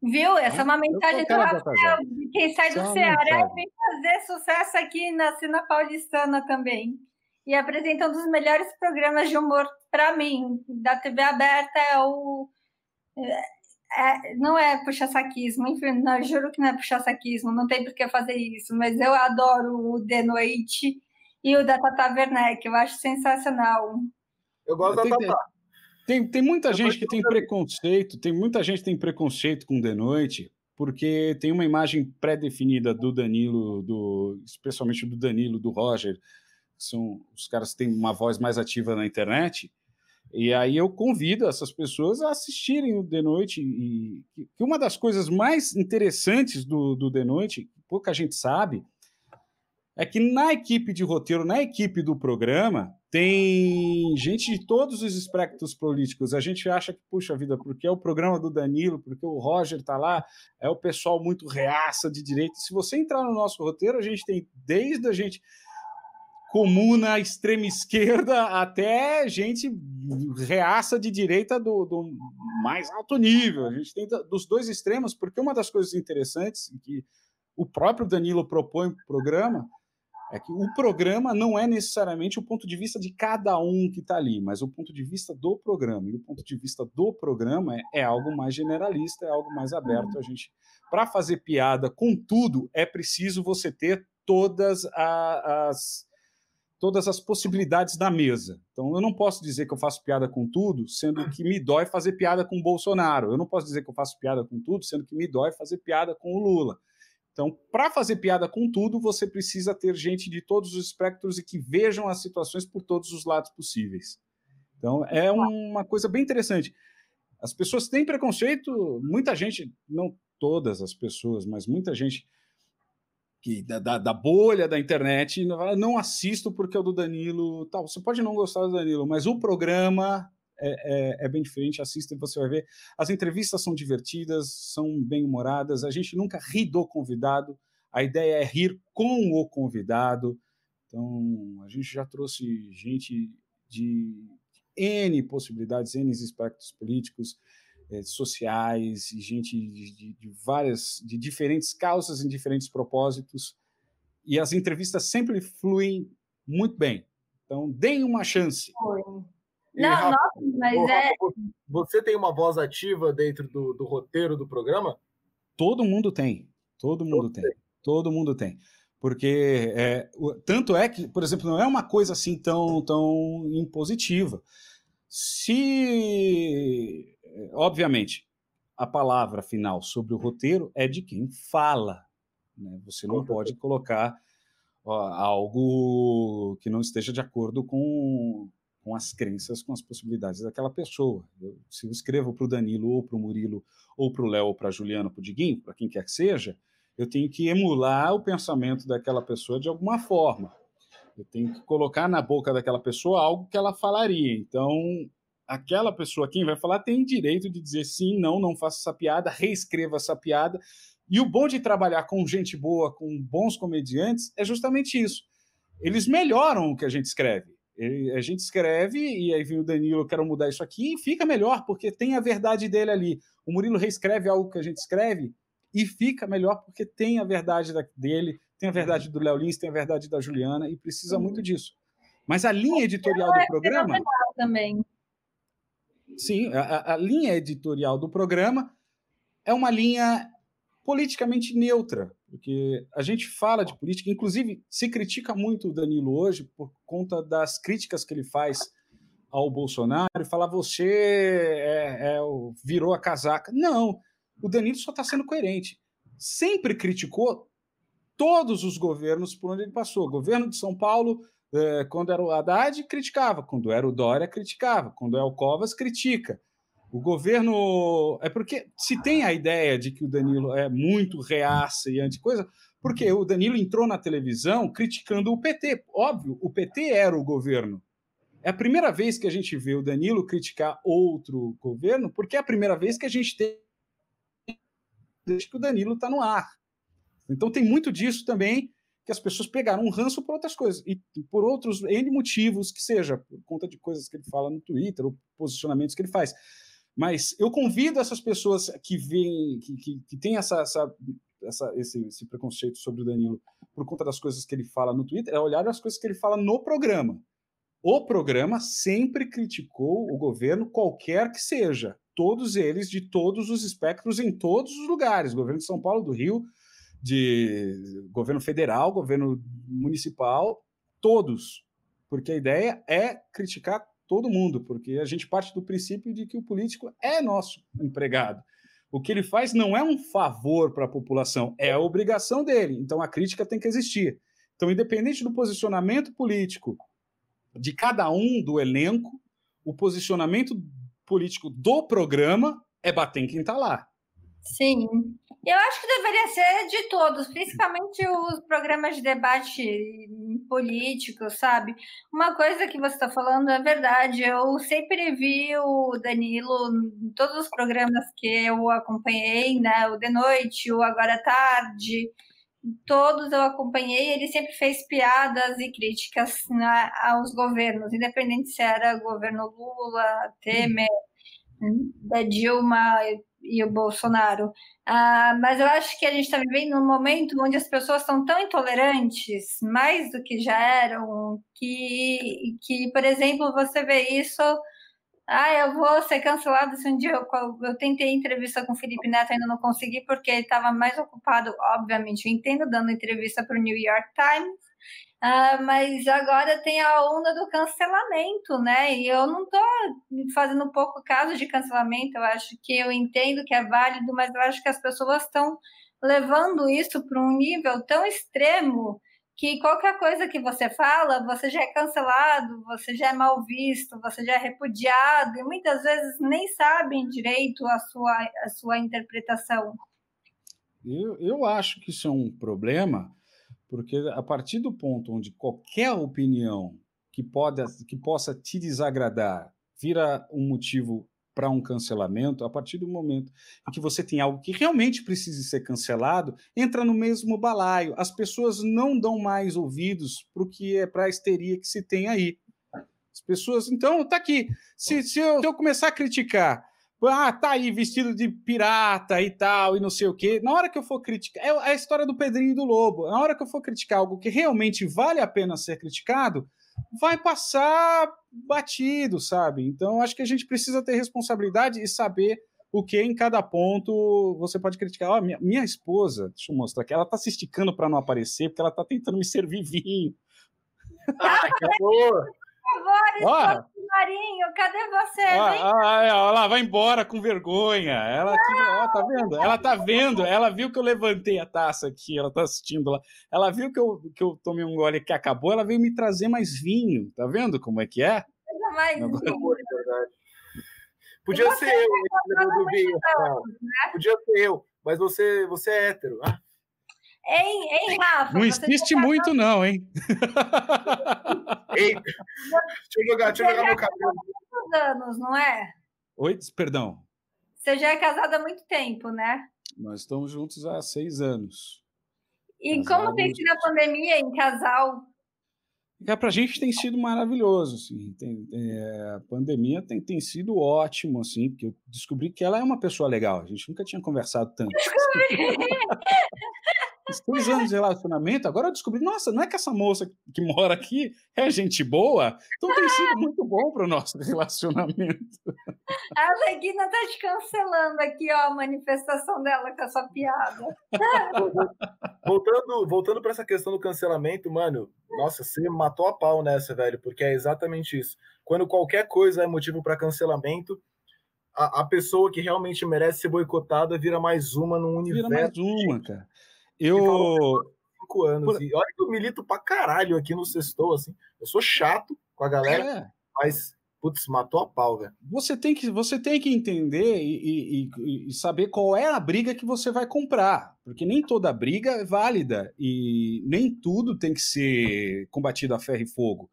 Viu? Essa é uma mensagem do Rafael, de quem sai do Ceará e vem fazer sucesso aqui na Cena Paulistana também. E apresenta um dos melhores programas de humor para mim, da TV aberta, é o. É, não é puxa-saquismo, enfim, não, juro que não é puxa-saquismo, não tem por que fazer isso, mas eu adoro o The Noite e o da Tata Werneck, eu acho sensacional. Eu gosto da Tata. Tem, tem muita gente que tem preconceito, tem muita gente que tem preconceito com The Noite, porque tem uma imagem pré-definida do Danilo, do, especialmente do Danilo, do Roger, são os caras que têm uma voz mais ativa na internet. E aí eu convido essas pessoas a assistirem o The Noite. E que uma das coisas mais interessantes do, do The Noite, pouca gente sabe, é que na equipe de roteiro, na equipe do programa, tem gente de todos os espectros políticos. A gente acha que, puxa vida, porque é o programa do Danilo, porque o Roger está lá, é o pessoal muito reaça de direita. Se você entrar no nosso roteiro, a gente tem desde a gente comuna extrema esquerda até gente reaça de direita do, do, mais alto nível. A gente tem dos dois extremos, porque uma das coisas interessantes que o próprio Danilo propõe para o programa é que o programa não é necessariamente o ponto de vista de cada um que está ali, mas o ponto de vista do programa. E o ponto de vista do programa é, é algo mais generalista, é algo mais aberto. A gente, para fazer piada com tudo, é preciso você ter todas as todas as possibilidades da mesa. Então, eu não posso dizer que eu faço piada com tudo, sendo que me dói fazer piada com o Bolsonaro. Eu não posso dizer que eu faço piada com tudo, sendo que me dói fazer piada com o Lula. Então, para fazer piada com tudo, você precisa ter gente de todos os espectros e que vejam as situações por todos os lados possíveis. Então, é uma coisa bem interessante. As pessoas têm preconceito, muita gente, não todas as pessoas, mas muita gente que da, da, da, bolha da internet não assisto porque é o do Danilo tal. Você pode não gostar do Danilo, mas o programa é, é, é, bem diferente. Assista e você vai ver. As entrevistas são divertidas, são bem humoradas. A gente nunca ri do convidado. A ideia é rir com o convidado. Então, a gente já trouxe gente de N possibilidades, N aspectos políticos, eh, sociais, e gente de, de, de, várias, de diferentes causas e diferentes propósitos. E as entrevistas sempre fluem muito bem. Então, deem uma chance. Foi. Não, Rafa, nossa, mas Rafa, é. Você tem uma voz ativa dentro do, do roteiro do programa? Todo mundo tem. Todo mundo Todo tem. tem. Todo mundo tem. Porque é, tanto é que, por exemplo, não é uma coisa assim tão, tão impositiva. Se, obviamente, a palavra final sobre o roteiro é de quem fala. Né? Você não pode colocar ó, algo que não esteja de acordo com, com as crenças, com as possibilidades daquela pessoa. Eu, se eu escrevo para o Danilo, ou para o Murilo, ou para o Léo, ou para a Juliana, para o Diguinho, para quem quer que seja, eu tenho que emular o pensamento daquela pessoa de alguma forma. Eu tenho que colocar na boca daquela pessoa algo que ela falaria. Então, aquela pessoa, quem vai falar, tem direito de dizer sim, não, não faça essa piada, reescreva essa piada. E o bom de trabalhar com gente boa, com bons comediantes, é justamente isso. Eles melhoram o que a gente escreve a gente escreve e aí vem o Danilo, eu quero mudar isso aqui, e fica melhor, porque tem a verdade dele ali. O Murilo reescreve algo que a gente escreve e fica melhor porque tem a verdade da, dele, tem a verdade do Léo Lins, tem a verdade da Juliana, e precisa uhum. muito disso. Mas a linha editorial do é programa. Também. Sim, a, a linha editorial do programa é uma linha politicamente neutra, porque a gente fala de política, inclusive se critica muito o Danilo hoje por conta das críticas que ele faz ao Bolsonaro e falar você é, é, virou a casaca. Não, o Danilo só está sendo coerente. Sempre criticou todos os governos por onde ele passou. Governo de São Paulo, é, quando era o Haddad, criticava. Quando era o Dória, criticava. Quando é o Covas, critica. O governo. É porque se tem a ideia de que o Danilo é muito reaça e anti-coisa, porque o Danilo entrou na televisão criticando o PT. Óbvio, o PT era o governo. É a primeira vez que a gente vê o Danilo criticar outro governo, porque é a primeira vez que a gente tem desde que o Danilo está no ar. Então tem muito disso também que as pessoas pegaram um ranço por outras coisas e por outros N motivos que seja, por conta de coisas que ele fala no Twitter ou posicionamentos que ele faz. Mas eu convido essas pessoas que veem, que, que, que têm essa, essa, essa, esse, esse preconceito sobre o Danilo por conta das coisas que ele fala no Twitter, é olhar as coisas que ele fala no programa. O programa sempre criticou o governo, qualquer que seja, todos eles, de todos os espectros, em todos os lugares, governo de São Paulo, do Rio, de governo federal, governo municipal, todos, porque a ideia é criticar todo mundo, porque a gente parte do princípio de que o político é nosso empregado. O que ele faz não é um favor para a população, é a obrigação dele. Então a crítica tem que existir. Então, independente do posicionamento político de cada um do elenco, o posicionamento político do programa é bater em quem está lá. Sim. Eu acho que deveria ser de todos, principalmente os programas de debate político, sabe? Uma coisa que você está falando é verdade. Eu sempre vi o Danilo em todos os programas que eu acompanhei, né? O de noite, o agora à tarde, todos eu acompanhei. Ele sempre fez piadas e críticas né, aos governos, independente se era governo Lula, Temer, da Dilma e o Bolsonaro. Ah, mas eu acho que a gente está vivendo um momento onde as pessoas estão tão intolerantes, mais do que já eram, que, que por exemplo, você vê isso. Ah, eu vou ser cancelado se um dia eu, eu tentei entrevista com o Felipe Neto, ainda não consegui, porque ele estava mais ocupado, obviamente, eu entendo, dando entrevista para o New York Times, Uh, mas agora tem a onda do cancelamento, né? E eu não estou fazendo pouco caso de cancelamento, eu acho que eu entendo que é válido, mas eu acho que as pessoas estão levando isso para um nível tão extremo que qualquer coisa que você fala, você já é cancelado, você já é mal visto, você já é repudiado, e muitas vezes nem sabem direito a sua, a sua interpretação. Eu, eu acho que isso é um problema porque a partir do ponto onde qualquer opinião que, pode, que possa te desagradar vira um motivo para um cancelamento, a partir do momento em que você tem algo que realmente precisa ser cancelado, entra no mesmo balaio. As pessoas não dão mais ouvidos para o que é para a histeria que se tem aí. As pessoas, então, tá aqui. Se, se, eu, se eu começar a criticar ah, tá aí vestido de pirata e tal, e não sei o quê. Na hora que eu for criticar, é a história do Pedrinho e do Lobo. Na hora que eu for criticar algo que realmente vale a pena ser criticado, vai passar batido, sabe? Então, acho que a gente precisa ter responsabilidade e saber o que em cada ponto você pode criticar. Oh, minha, minha esposa, deixa eu mostrar aqui, ela tá se esticando para não aparecer, porque ela tá tentando me servir vinho. Ah, que boa! favor, Marinho, cadê você? Ah, é, olha lá, vai embora com vergonha. Ela ó, tá vendo? Ela tá vendo, ela viu que eu levantei a taça aqui, ela tá assistindo lá. Ela viu que eu, que eu tomei um gole que acabou, ela veio me trazer mais vinho. Tá vendo como é que é? Mais vinho. Podia ser eu, do vinho. Né? Podia ser eu, mas você, você é hétero. Ah. Hein, hein, Rafa? Não insiste muito, não, hein? Eita. Deixa eu jogar, deixa eu jogar meu cabelo. Muitos anos, não é? Oi, perdão. Você já é casada há muito tempo, né? Nós estamos juntos há seis anos. E Casados... como tem sido a pandemia em casal? É, para a gente tem sido maravilhoso, assim. Tem, é, a pandemia tem, tem sido ótimo, assim, porque eu descobri que ela é uma pessoa legal. A gente nunca tinha conversado tanto. Seis anos de relacionamento, agora eu descobri, nossa, não é que essa moça que mora aqui é gente boa? Então tem sido muito bom para o nosso relacionamento. A Leguina tá te cancelando aqui, ó, a manifestação dela com essa piada. voltando voltando para essa questão do cancelamento, mano, nossa, você matou a pau nessa, velho, porque é exatamente isso. Quando qualquer coisa é motivo para cancelamento, a, a, pessoa que realmente merece ser boicotada vira mais uma no universo. Vira mais uma, cara. Eu. Cinco anos. Por... E olha que eu milito pra caralho aqui no Sextou, assim. Eu sou chato com a galera, é. mas, putz, matou a pau, velho. Você tem que, você tem que entender e, e, e, saber qual é a briga que você vai comprar. Porque nem toda briga é válida e nem tudo tem que ser combatido a ferro e fogo.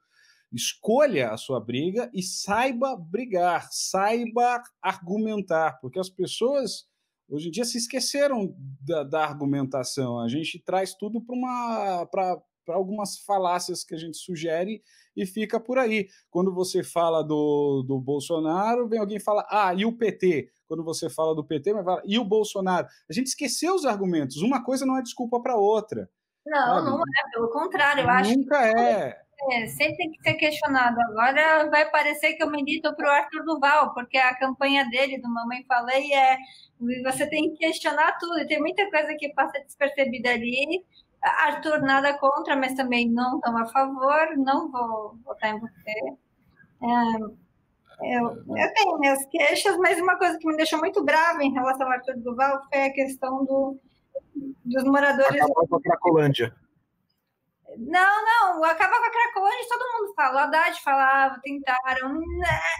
Escolha a sua briga e saiba brigar, saiba argumentar, porque as pessoas Hoje em dia se esqueceram da, da argumentação. A gente traz tudo para algumas falácias que a gente sugere e fica por aí. Quando você fala do, do Bolsonaro, vem alguém e fala, ah, e o PT? Quando você fala do PT, vai falar, e o Bolsonaro? A gente esqueceu os argumentos. Uma coisa não é desculpa para outra. Não, sabe? não é, pelo contrário, eu acho Nunca é. É, sempre tem que ser questionado. Agora vai parecer que eu milito para o Arthur Duval, porque a campanha dele, do Mamãe Falei, é você tem que questionar tudo. E tem muita coisa que passa despercebida ali. Arthur, nada contra, mas também não tão a favor. Não vou votar em você. É, eu, eu, tenho minhas queixas, mas uma coisa que me deixou muito brava em relação ao Arthur Duval foi a questão do, dos moradores. Acabou com a Cracolândia. Não, não, acabar com a Cracolândia, todo mundo fala. O Haddad falava, tentaram.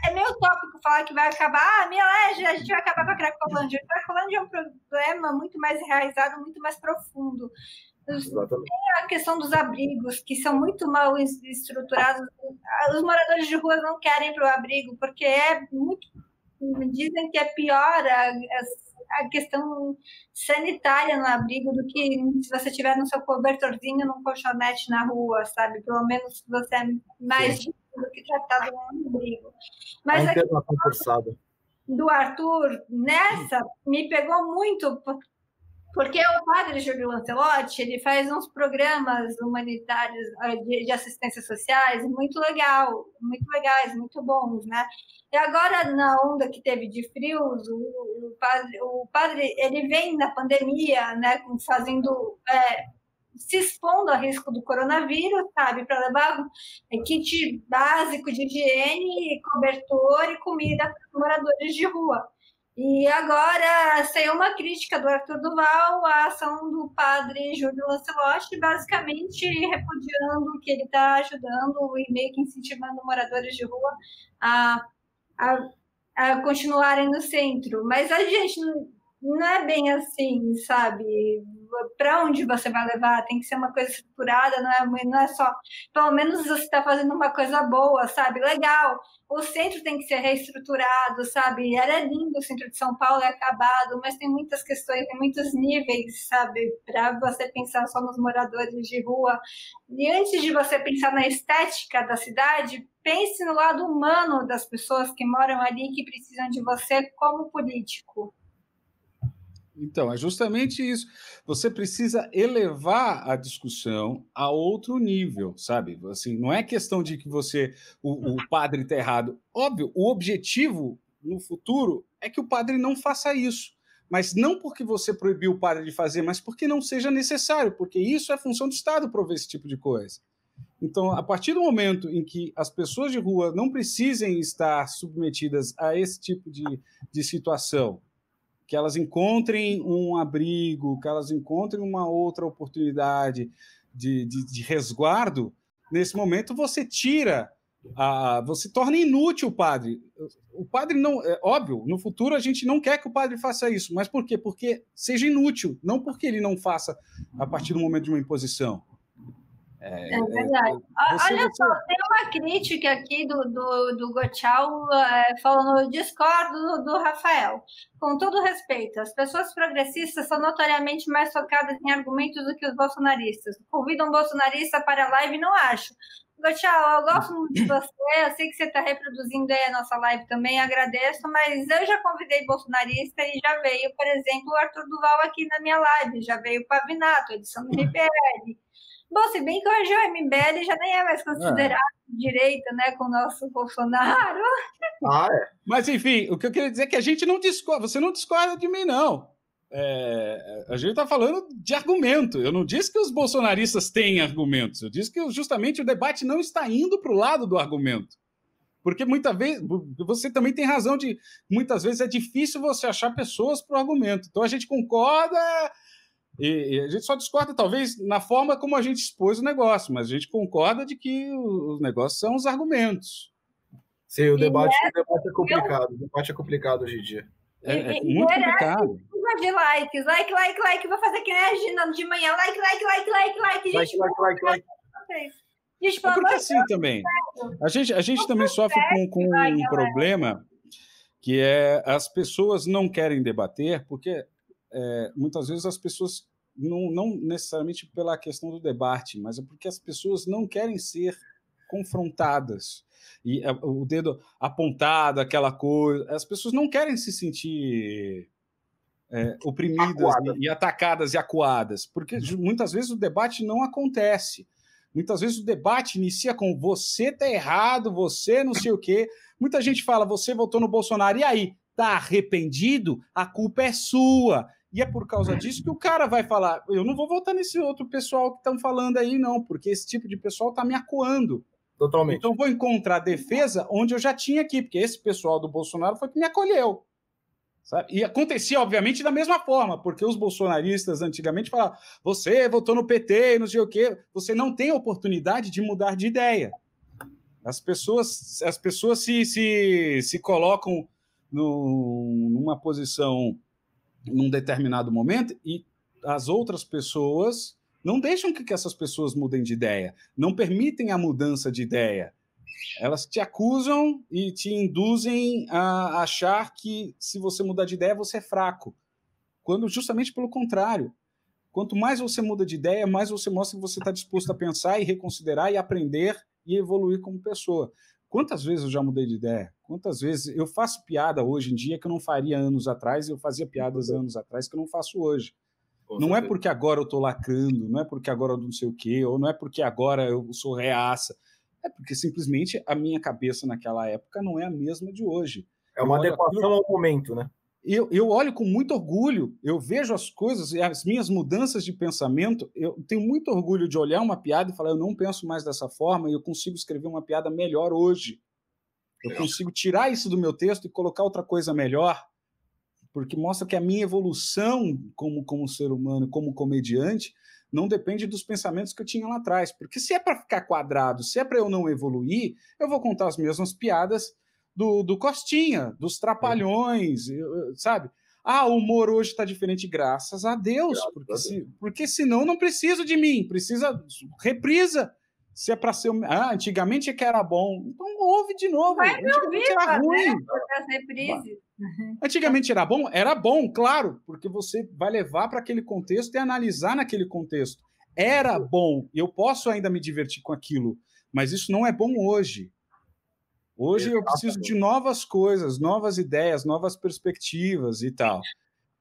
É meio tópico falar que vai acabar. Ah, me elege, a gente vai acabar com a Cracolândia. A Cracolândia é um problema muito mais enraizado, muito mais profundo. Tem a questão dos abrigos, que são muito mal estruturados. Os moradores de rua não querem para o abrigo, porque é muito. Dizem que é pior as a questão sanitária no abrigo do que se você tiver no seu cobertorzinho num colchonete na rua, sabe? Pelo menos você é mais Sim. do que tratado no abrigo. Mas a forçada. do Arthur, nessa, me pegou muito, porque o padre Júlio Lancelotti, ele faz uns programas humanitários ah, de, de, assistência sociais muito legal, muito legais, muito bons, né? E agora, na onda que teve de frios, o, o padre, o padre, ele vem na pandemia, né, fazendo... É, se expondo a risco do coronavírus, sabe, para levar kit básico de higiene, cobertor e comida para moradores de rua. E agora saiu uma crítica do Arthur Duval à ação do padre Júlio Lancelotti, basicamente repudiando que ele está ajudando e meio que incentivando moradores de rua a, a, a continuarem no centro. Mas a gente não é bem assim, sabe? Para onde você vai levar, tem que ser uma coisa estruturada, não é, não é só, pelo menos você está fazendo uma coisa boa, sabe? Legal. O centro tem que ser reestruturado, sabe? Era lindo o centro de São Paulo, é acabado, mas tem muitas questões, tem muitos níveis, sabe? Para você pensar só nos moradores de rua. E antes de você pensar na estética da cidade, pense no lado humano das pessoas que moram ali, que precisam de você como político. Então, é justamente isso. Você precisa elevar a discussão a outro nível, sabe? Assim, não é questão de que você, o, o padre está errado. Óbvio, o objetivo no futuro é que o padre não faça isso. Mas não porque você proibiu o padre de fazer, mas porque não seja necessário, porque isso é função do Estado prover esse tipo de coisa. Então, a partir do momento em que as pessoas de rua não precisem estar submetidas a esse tipo de, de situação, que elas encontrem um abrigo, que elas encontrem uma outra oportunidade de, de, de resguardo, nesse momento você tira, a, você torna inútil o padre. O padre não, é óbvio, no futuro a gente não quer que o padre faça isso, mas por quê? Porque seja inútil, não porque ele não faça a partir do momento de uma imposição. É, é verdade. Você, Olha só, tem uma crítica aqui do, do, do Gochal é, falando, discordo do, do Rafael. Com todo respeito, as pessoas progressistas são notoriamente mais focadas em argumentos do que os bolsonaristas. Convidam um bolsonarista para a live, não acho. Gochal, eu gosto muito de você, eu sei que você está reproduzindo aí a nossa live também, agradeço, mas eu já convidei bolsonarista e já veio, por exemplo, o Arthur Duval aqui na minha live, já veio o Pavinato, edição do MPL. Bom, se bem que hoje o MBL já nem é mais considerado é. direita, né, com o nosso Bolsonaro. Ah, é. Mas, enfim, o que eu queria dizer é que a gente não discorda, você não discorda de mim, não. É, a gente está falando de argumento. Eu não disse que os bolsonaristas têm argumentos, eu disse que justamente o debate não está indo para o lado do argumento. Porque muitas vezes, você também tem razão de, muitas vezes é difícil você achar pessoas para o argumento. Então a gente concorda, e, e, a gente só discorda, talvez, na forma como a gente expôs o negócio, mas a gente concorda de que os negócios são os argumentos. Sim, o debate, é, o debate é complicado. O debate é complicado hoje em dia. É, é muito complicado. de likes, like, like, like. Vou fazer que nem a Gina de manhã. Like, like, like, like, like. Gente, like, like, like, like. Gente, é porque assim também. A gente, a gente também sofre com, com um problema que é as pessoas não querem debater porque é, muitas vezes as pessoas, não, não necessariamente pela questão do debate, mas é porque as pessoas não querem ser confrontadas. E é, o dedo apontado, aquela coisa. As pessoas não querem se sentir é, oprimidas e, e, atacadas e acuadas, porque muitas vezes o debate não acontece. Muitas vezes o debate inicia com você tá errado, você não sei o quê. Muita gente fala, você votou no Bolsonaro, e aí? Tá arrependido? A culpa é sua. E é por causa disso que o cara vai falar: eu não vou votar nesse outro pessoal que estão falando aí, não, porque esse tipo de pessoal está me acuando. Totalmente. Então vou encontrar defesa onde eu já tinha aqui, porque esse pessoal do Bolsonaro foi que me acolheu. Sabe? E acontecia, obviamente, da mesma forma, porque os bolsonaristas antigamente falavam: você votou no PT, não sei o quê, você não tem oportunidade de mudar de ideia. As pessoas, as pessoas se, se, se colocam no, numa posição num determinado momento e as outras pessoas não deixam que, essas pessoas mudem de ideia, não permitem a mudança de ideia. Elas te acusam e te induzem a achar que se você mudar de ideia, você é fraco. Quando justamente pelo contrário. Quanto mais você muda de ideia, mais você mostra que você está disposto a pensar e reconsiderar e aprender e evoluir como pessoa. Quantas vezes eu já mudei de ideia? Quantas vezes eu faço piada hoje em dia que eu não faria anos atrás e eu fazia piadas anos atrás que eu não faço hoje? Com não é certeza. é porque agora eu estou lacrando, não é porque agora eu não sei o quê, ou não é porque agora eu sou reaça. É porque simplesmente a minha cabeça naquela época não é a mesma de hoje. É uma adequação ao momento, né? Eu, eu olho com muito orgulho, eu vejo as coisas e as minhas mudanças de pensamento. Eu tenho muito orgulho de olhar uma piada e falar: eu não penso mais dessa forma e eu consigo escrever uma piada melhor hoje. Eu consigo tirar isso do meu texto e colocar outra coisa melhor, porque mostra que a minha evolução como, como ser humano, como comediante, não depende dos pensamentos que eu tinha lá atrás. Porque se é para ficar quadrado, se é para eu não evoluir, eu vou contar as mesmas piadas do, do Costinha, dos Trapalhões, sabe? Ah, o humor hoje está diferente, graças a Deus, graças porque, a Deus. Se, porque senão não preciso de mim, precisa reprisa. Se é para ser. Ah, antigamente é que era bom. Então ouve de novo. Mas antigamente era ruim. Né? Antigamente era bom? Era bom, claro, porque você vai levar para aquele contexto e analisar naquele contexto. Era bom, eu posso ainda me divertir com aquilo, mas isso não é bom hoje. Hoje eu preciso de novas coisas, novas ideias, novas perspectivas e tal.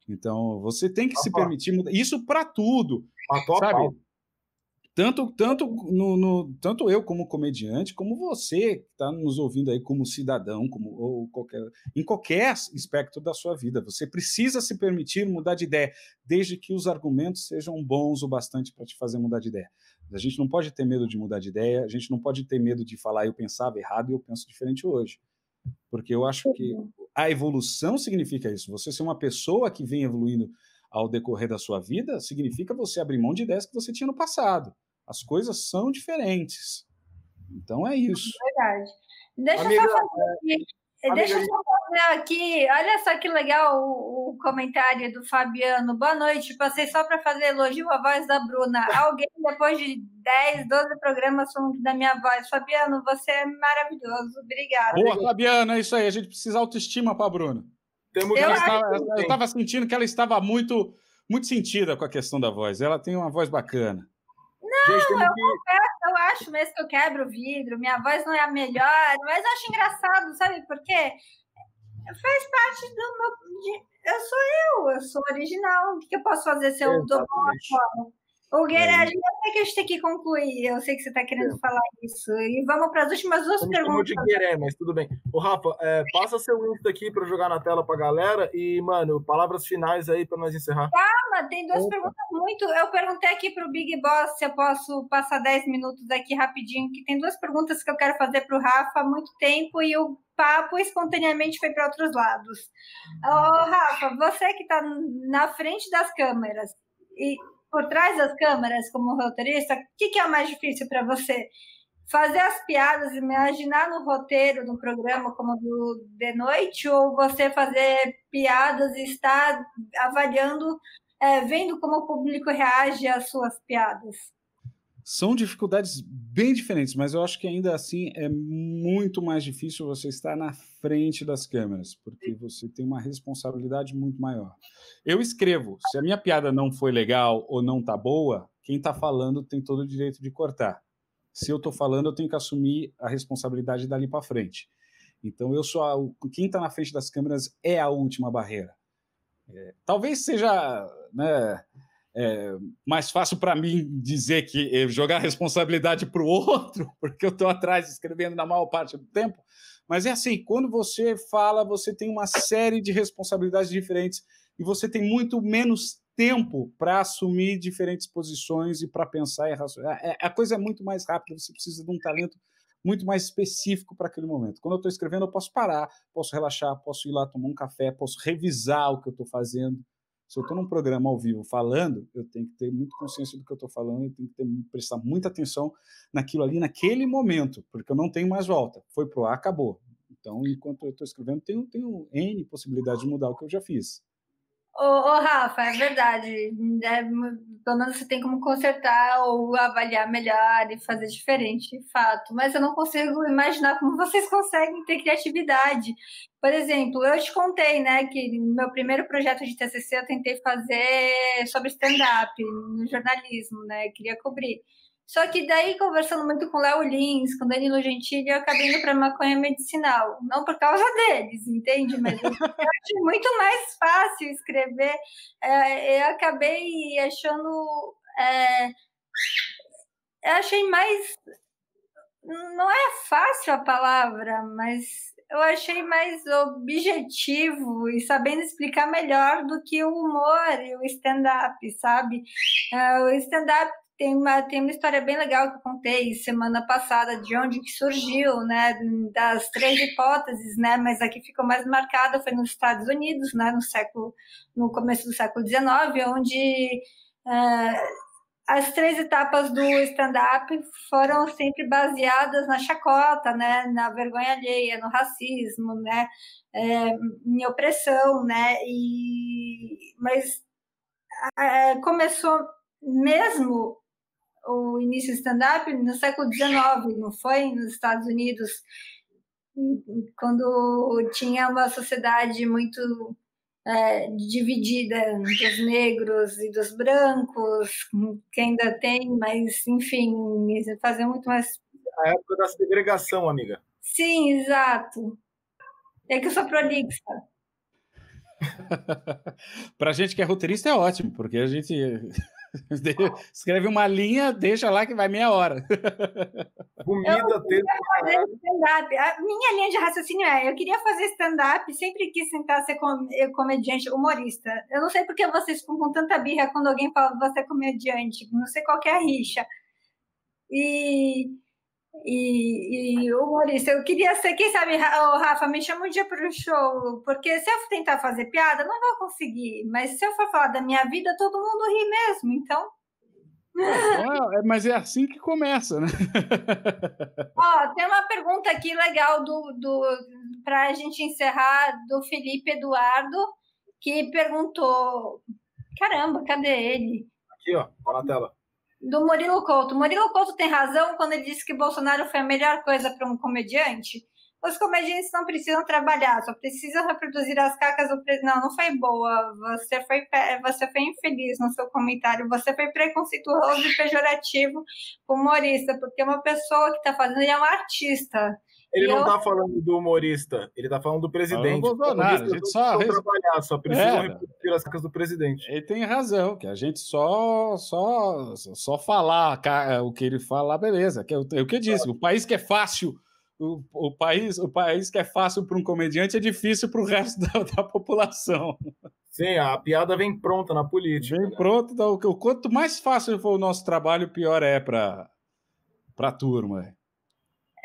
Então, você tem que se permitir mudar. Isso para tudo. Sabe? Tanto, tanto, no, no, tanto eu como comediante, como você que está nos ouvindo aí como cidadão, como ou qualquer, em qualquer aspecto da sua vida. Você precisa se permitir mudar de ideia, desde que os argumentos sejam bons o bastante para te fazer mudar de ideia. A gente não pode ter medo de mudar de ideia, a gente não pode ter medo de falar eu pensava errado e eu penso diferente hoje. Porque eu acho que uhum. a evolução significa isso. Você ser uma pessoa que vem evoluindo ao decorrer da sua vida significa você abrir mão de ideias que você tinha no passado. As coisas são diferentes. Então é isso. Verdade. Deixa Amiga, eu só fazer é, aqui. Deixa eu só fazer aqui. Olha só que legal o, o comentário do Fabiano. Boa noite. Passei só para fazer elogio à voz da Bruna. Alguém, depois de 10, 12 programas, falando da minha voz. Fabiano, você é maravilhoso. Obrigada. Boa, Fabiano. É isso aí. A gente precisa autoestima para a Bruna. Eu estava sentindo que ela estava muito, muito sentida com a questão da voz. Ela tem uma voz bacana. Não, Gente, eu que... confesso, eu acho mesmo que eu quebro o vidro, minha voz não é a melhor, mas eu acho engraçado, sabe por quê? Faz parte do meu. De... Eu sou eu, eu sou original. O que eu posso fazer se eu dou uma forma? O é. eu sei que a gente tem que concluir. Eu sei que você está querendo é. falar isso. E vamos para as últimas duas perguntas. de Gueré, mas tudo bem. Ô, Rafa, é, passa seu Insta aqui para jogar na tela para a galera. E, mano, palavras finais aí para nós encerrar. Calma, tem duas Opa. perguntas muito. Eu perguntei aqui para o Big Boss se eu posso passar 10 minutos aqui rapidinho, que tem duas perguntas que eu quero fazer para o Rafa há muito tempo e o papo espontaneamente foi para outros lados. Ô, Rafa, você que está na frente das câmeras e por trás das câmeras como roteirista, o que, que é mais difícil para você? Fazer as piadas, imaginar no roteiro do programa como do de noite, ou você fazer piadas e estar avaliando, é, vendo como o público reage às suas piadas? São dificuldades bem diferentes, mas eu acho que ainda assim é muito mais difícil você estar na frente das câmeras, porque você tem uma responsabilidade muito maior. Eu escrevo, se a minha piada não foi legal ou não tá boa, quem está falando tem todo o direito de cortar. Se eu estou falando, eu tenho que assumir a responsabilidade dali para frente. Então eu sou a, quem está na frente das câmeras é a última barreira. É, talvez seja né, é, mais fácil para mim dizer que eh, jogar responsabilidade para o outro, porque eu estou atrás escrevendo na maior parte do tempo. Mas é assim, quando você fala, você tem uma série de responsabilidades diferentes e você tem muito menos tempo para assumir diferentes posições e para pensar e raciocinar. É, a coisa é muito mais rápida, você precisa de um talento muito mais específico para aquele momento. Quando eu estou escrevendo, eu posso parar, posso relaxar, posso ir lá tomar um café, posso revisar o que eu estou fazendo. Se eu estou num programa ao vivo falando, eu tenho que ter muito consciência do que eu estou falando, eu tenho que ter, prestar muita atenção naquilo ali, naquele momento, porque eu não tenho mais volta. Foi pro ar, acabou. Então, enquanto eu estou escrevendo, tenho, tenho N possibilidades de mudar o que eu já fiz. Ô, ô, Rafa, é verdade. É, pelo menos você tem como consertar ou avaliar melhor e fazer diferente, fato. Mas eu não consigo imaginar como vocês conseguem ter criatividade. Por exemplo, eu te contei, né, que no meu primeiro projeto de TCC eu tentei fazer sobre stand-up no jornalismo, né, queria cobrir. Só que daí, conversando muito com o Léo Lins, com Danilo Gentili, eu acabei indo para maconha medicinal. Não por causa deles, entende? Mas eu acho muito mais fácil escrever. É, eu acabei achando. É, eu achei mais. Não é fácil a palavra, mas eu achei mais objetivo e sabendo explicar melhor do que o humor e o stand-up, sabe? Uh, o stand-up tem uma, tem uma história bem legal que eu contei semana passada de onde que surgiu, né, das três hipóteses, né, mas a que ficou mais marcada foi nos Estados Unidos, né, no século, no começo do século XIX, onde uh, as três etapas do stand-up foram sempre baseadas na chacota, né, na vergonha alheia, no racismo, né, é, em opressão, né, e mas é, começou mesmo o início do stand-up no século XIX, não foi? Nos Estados Unidos, quando tinha uma sociedade muito é, dividida dos negros e dos brancos, que ainda tem, mas enfim, fazer muito mais. A época da segregação, amiga. Sim, exato. É que eu sou prolixa. Para gente que é roteirista é ótimo, porque a gente Escreve uma linha, deixa lá que vai meia hora. Comida, tempo. A minha linha de raciocínio é: eu queria fazer stand-up, sempre quis tentar ser comediante, humorista. Eu não sei porque vocês ficam com tanta birra quando alguém fala que você é comediante, não sei qual é a rixa. E e, e humorista. Eu queria ser, quem sabe, o Rafa, me chama um dia para o show, porque se eu tentar fazer piada, não vou conseguir. Mas se eu for falar da minha vida, todo mundo ri mesmo, então. É, mas é assim que começa, né? Ó, tem uma pergunta aqui legal do, do para a gente encerrar do Felipe Eduardo, que perguntou: caramba, cadê ele? Aqui, ó, tá na tela do Murilo Couto. Murilo Couto tem razão quando ele disse que Bolsonaro foi a melhor coisa para um comediante. Os comediantes não precisam trabalhar, só precisam reproduzir as cacas do presidente. Não, não foi boa. Você foi, você foi infeliz no seu comentário. Você foi preconceituoso e pejorativo humorista, porque uma pessoa que está fazendo ele é um artista. Ele não está falando do humorista, ele está falando do presidente. Não, Bolsonaro, a gente só trabalhar, só precisam é, repetir as cacas do presidente. Ele tem razão, que a gente só só só falar o que ele fala, beleza. Que é o, é o que eu disse, o país que é fácil o, o, país, o país que é fácil para um comediante é difícil para o resto da, da, população. Sim, a piada vem pronta na política. Vem né? pronta. Então, o quanto mais fácil for o nosso trabalho, pior é para a turma.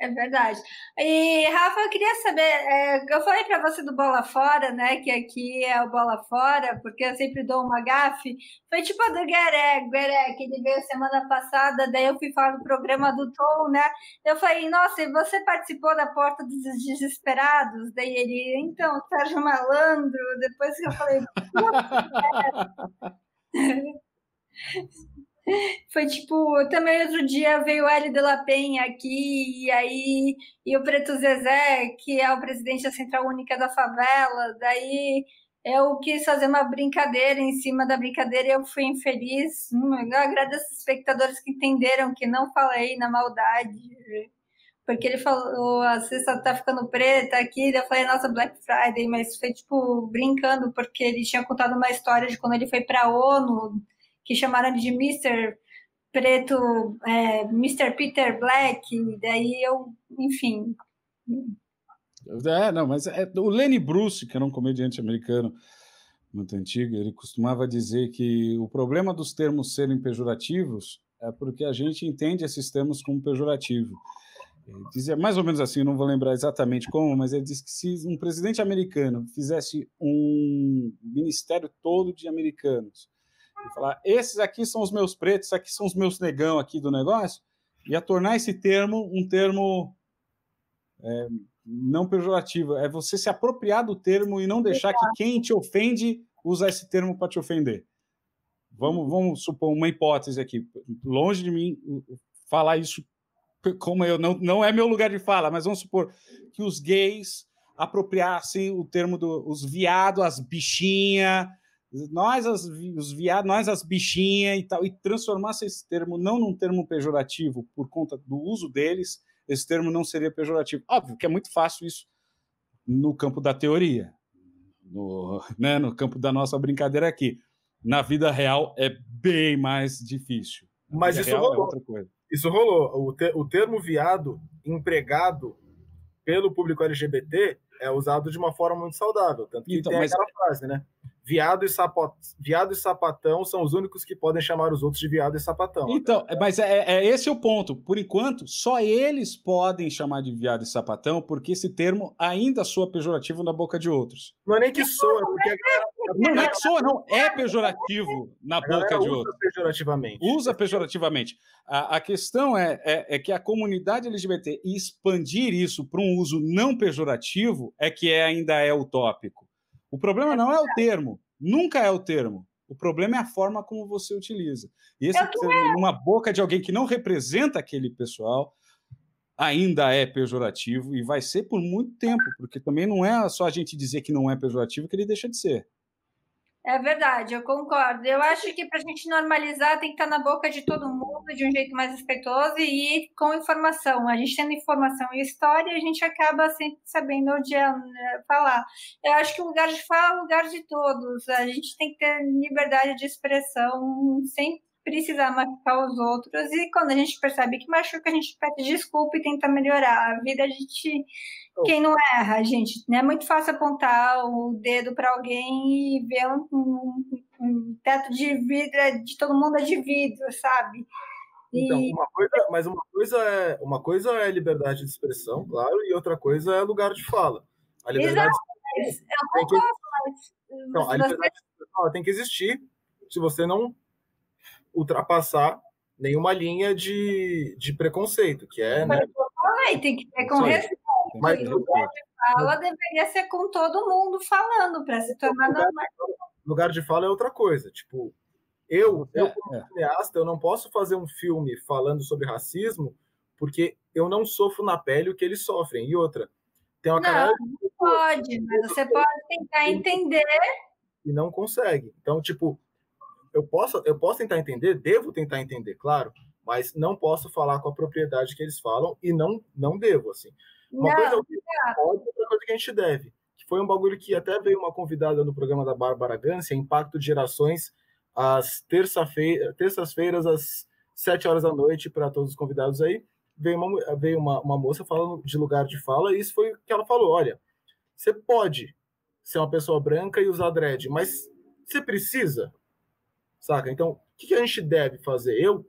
É verdade. E, Rafa, eu queria saber, é, eu falei para você do Bola Fora, né, que aqui é o Bola Fora, porque eu sempre dou uma gafe. Foi tipo a do Gueré, Gueré, que ele veio semana passada, daí eu fui falar do programa do Tom, né? Eu falei, nossa, e você participou da Porta dos Desesperados? Daí ele, então, Sérgio Malandro, depois que eu falei... Foi tipo, também outro dia veio o L de La Penha aqui, e aí, e o Preto Zezé, que é o presidente da Central Única da Favela, daí eu quis fazer uma brincadeira em cima da brincadeira e eu fui infeliz. Hum, eu agradeço os espectadores que entenderam que não falei na maldade, porque ele falou, a cesta tá ficando preta aqui, eu falei, nossa, Black Friday, mas foi tipo brincando, porque ele tinha contado uma história de quando ele foi para a ONU, que chamaram de Mr. Preto, é, Mr. Peter Black, daí eu, enfim, é, não, mas é, o Lenny Bruce, que era um comediante americano muito antigo, ele costumava dizer que o problema dos termos serem pejorativos é porque a gente entende esses termos como pejorativo. Ele dizia mais ou menos assim, não vou lembrar exatamente como, mas ele disse que se um presidente americano fizesse um ministério todo de americanos e falar, esses aqui são os meus pretos, esses aqui são os meus negão aqui do negócio, ia tornar esse termo um termo é, não pejorativo, é você se apropriar do termo e não deixar que quem te ofende usa esse termo para te ofender. Vamos, vamos supor uma hipótese aqui. Longe de mim falar isso como eu não, não é meu lugar de fala, mas vamos supor que os gays apropriassem o termo dos do, viados, as bichinhas, nós as, os viados, nós as bichinhas e tal, e transformasse esse termo não num termo pejorativo por conta do uso deles, esse termo não seria pejorativo. Óbvio que é muito fácil isso no campo da teoria, no, né, no campo da nossa brincadeira aqui. Na vida real é bem mais difícil. Na Mas isso é rolou. É isso rolou. O, te, o termo viado empregado pelo público LGBT é usado de uma forma muito saudável. Tanto que então, tem aquela frase, né? Viado e, sapo... viado e sapatão são os únicos que podem chamar os outros de viado e sapatão. Então, mas é, é esse o ponto. Por enquanto, só eles podem chamar de viado e sapatão, porque esse termo ainda soa pejorativo na boca de outros. Não é nem que soa, porque a galera... Não é que soa, não. É pejorativo na a boca de outros. Usa pejorativamente. Usa pejorativamente. A, a questão é, é, é, que a comunidade LGBT expandir isso para um uso não pejorativo é que é, ainda é utópico. O problema não é o termo, nunca é o termo. O problema é a forma como você utiliza. E esse é numa boca de alguém que não representa aquele pessoal ainda é pejorativo e vai ser por muito tempo, porque também não é só a gente dizer que não é pejorativo que ele deixa de ser. É verdade, eu concordo. Eu acho que para a gente normalizar tem que estar na boca de todo mundo de um jeito mais respeitoso e com informação. A gente tendo informação e história, a gente acaba sempre sabendo onde é, né, falar. Eu acho que o lugar de fala é o lugar de todos. A gente tem que ter liberdade de expressão sem precisar machucar os outros. E quando a gente percebe que machuca, a gente pede desculpa e tenta melhorar. A vida a gente quem não erra, gente, não é muito fácil apontar o dedo para alguém e ver um, um, um, teto de vidro, é de todo mundo é de vidro, sabe? E... Então, uma coisa, mas uma coisa é uma coisa é liberdade de expressão, claro, e outra coisa é lugar de fala. A liberdade Exato, eu concordo, que... então, a liberdade de expressão tem que existir se você não ultrapassar nenhuma linha de, de preconceito, que é, né? tem que ter com respeito mas o lugar de fala deveria ser com todo mundo falando para se tornar lugar, normal. Lugar de fala é outra coisa. Tipo, eu, eu é, como é. cineasta, eu não posso fazer um filme falando sobre racismo porque eu não sofro na pele o que eles sofrem. E outra, tem uma não, não pode, mas você pode tentar entender e não consegue. Então, tipo, eu posso, eu posso tentar entender, devo tentar entender, claro, mas não posso falar com a propriedade que eles falam e não não devo assim. Uma não, coisa é pode, outra coisa que a gente deve. Que foi um bagulho que até veio uma convidada no programa da Bárbara Gância, Impacto de Gerações, às terça-feira, terças-feiras, às sete horas da noite, para todos os convidados aí. Veio, uma, veio uma, uma moça falando de lugar de fala, e isso foi o que ela falou: olha, você pode ser uma pessoa branca e usar dread, mas você precisa, saca? Então, o que a gente deve fazer? Eu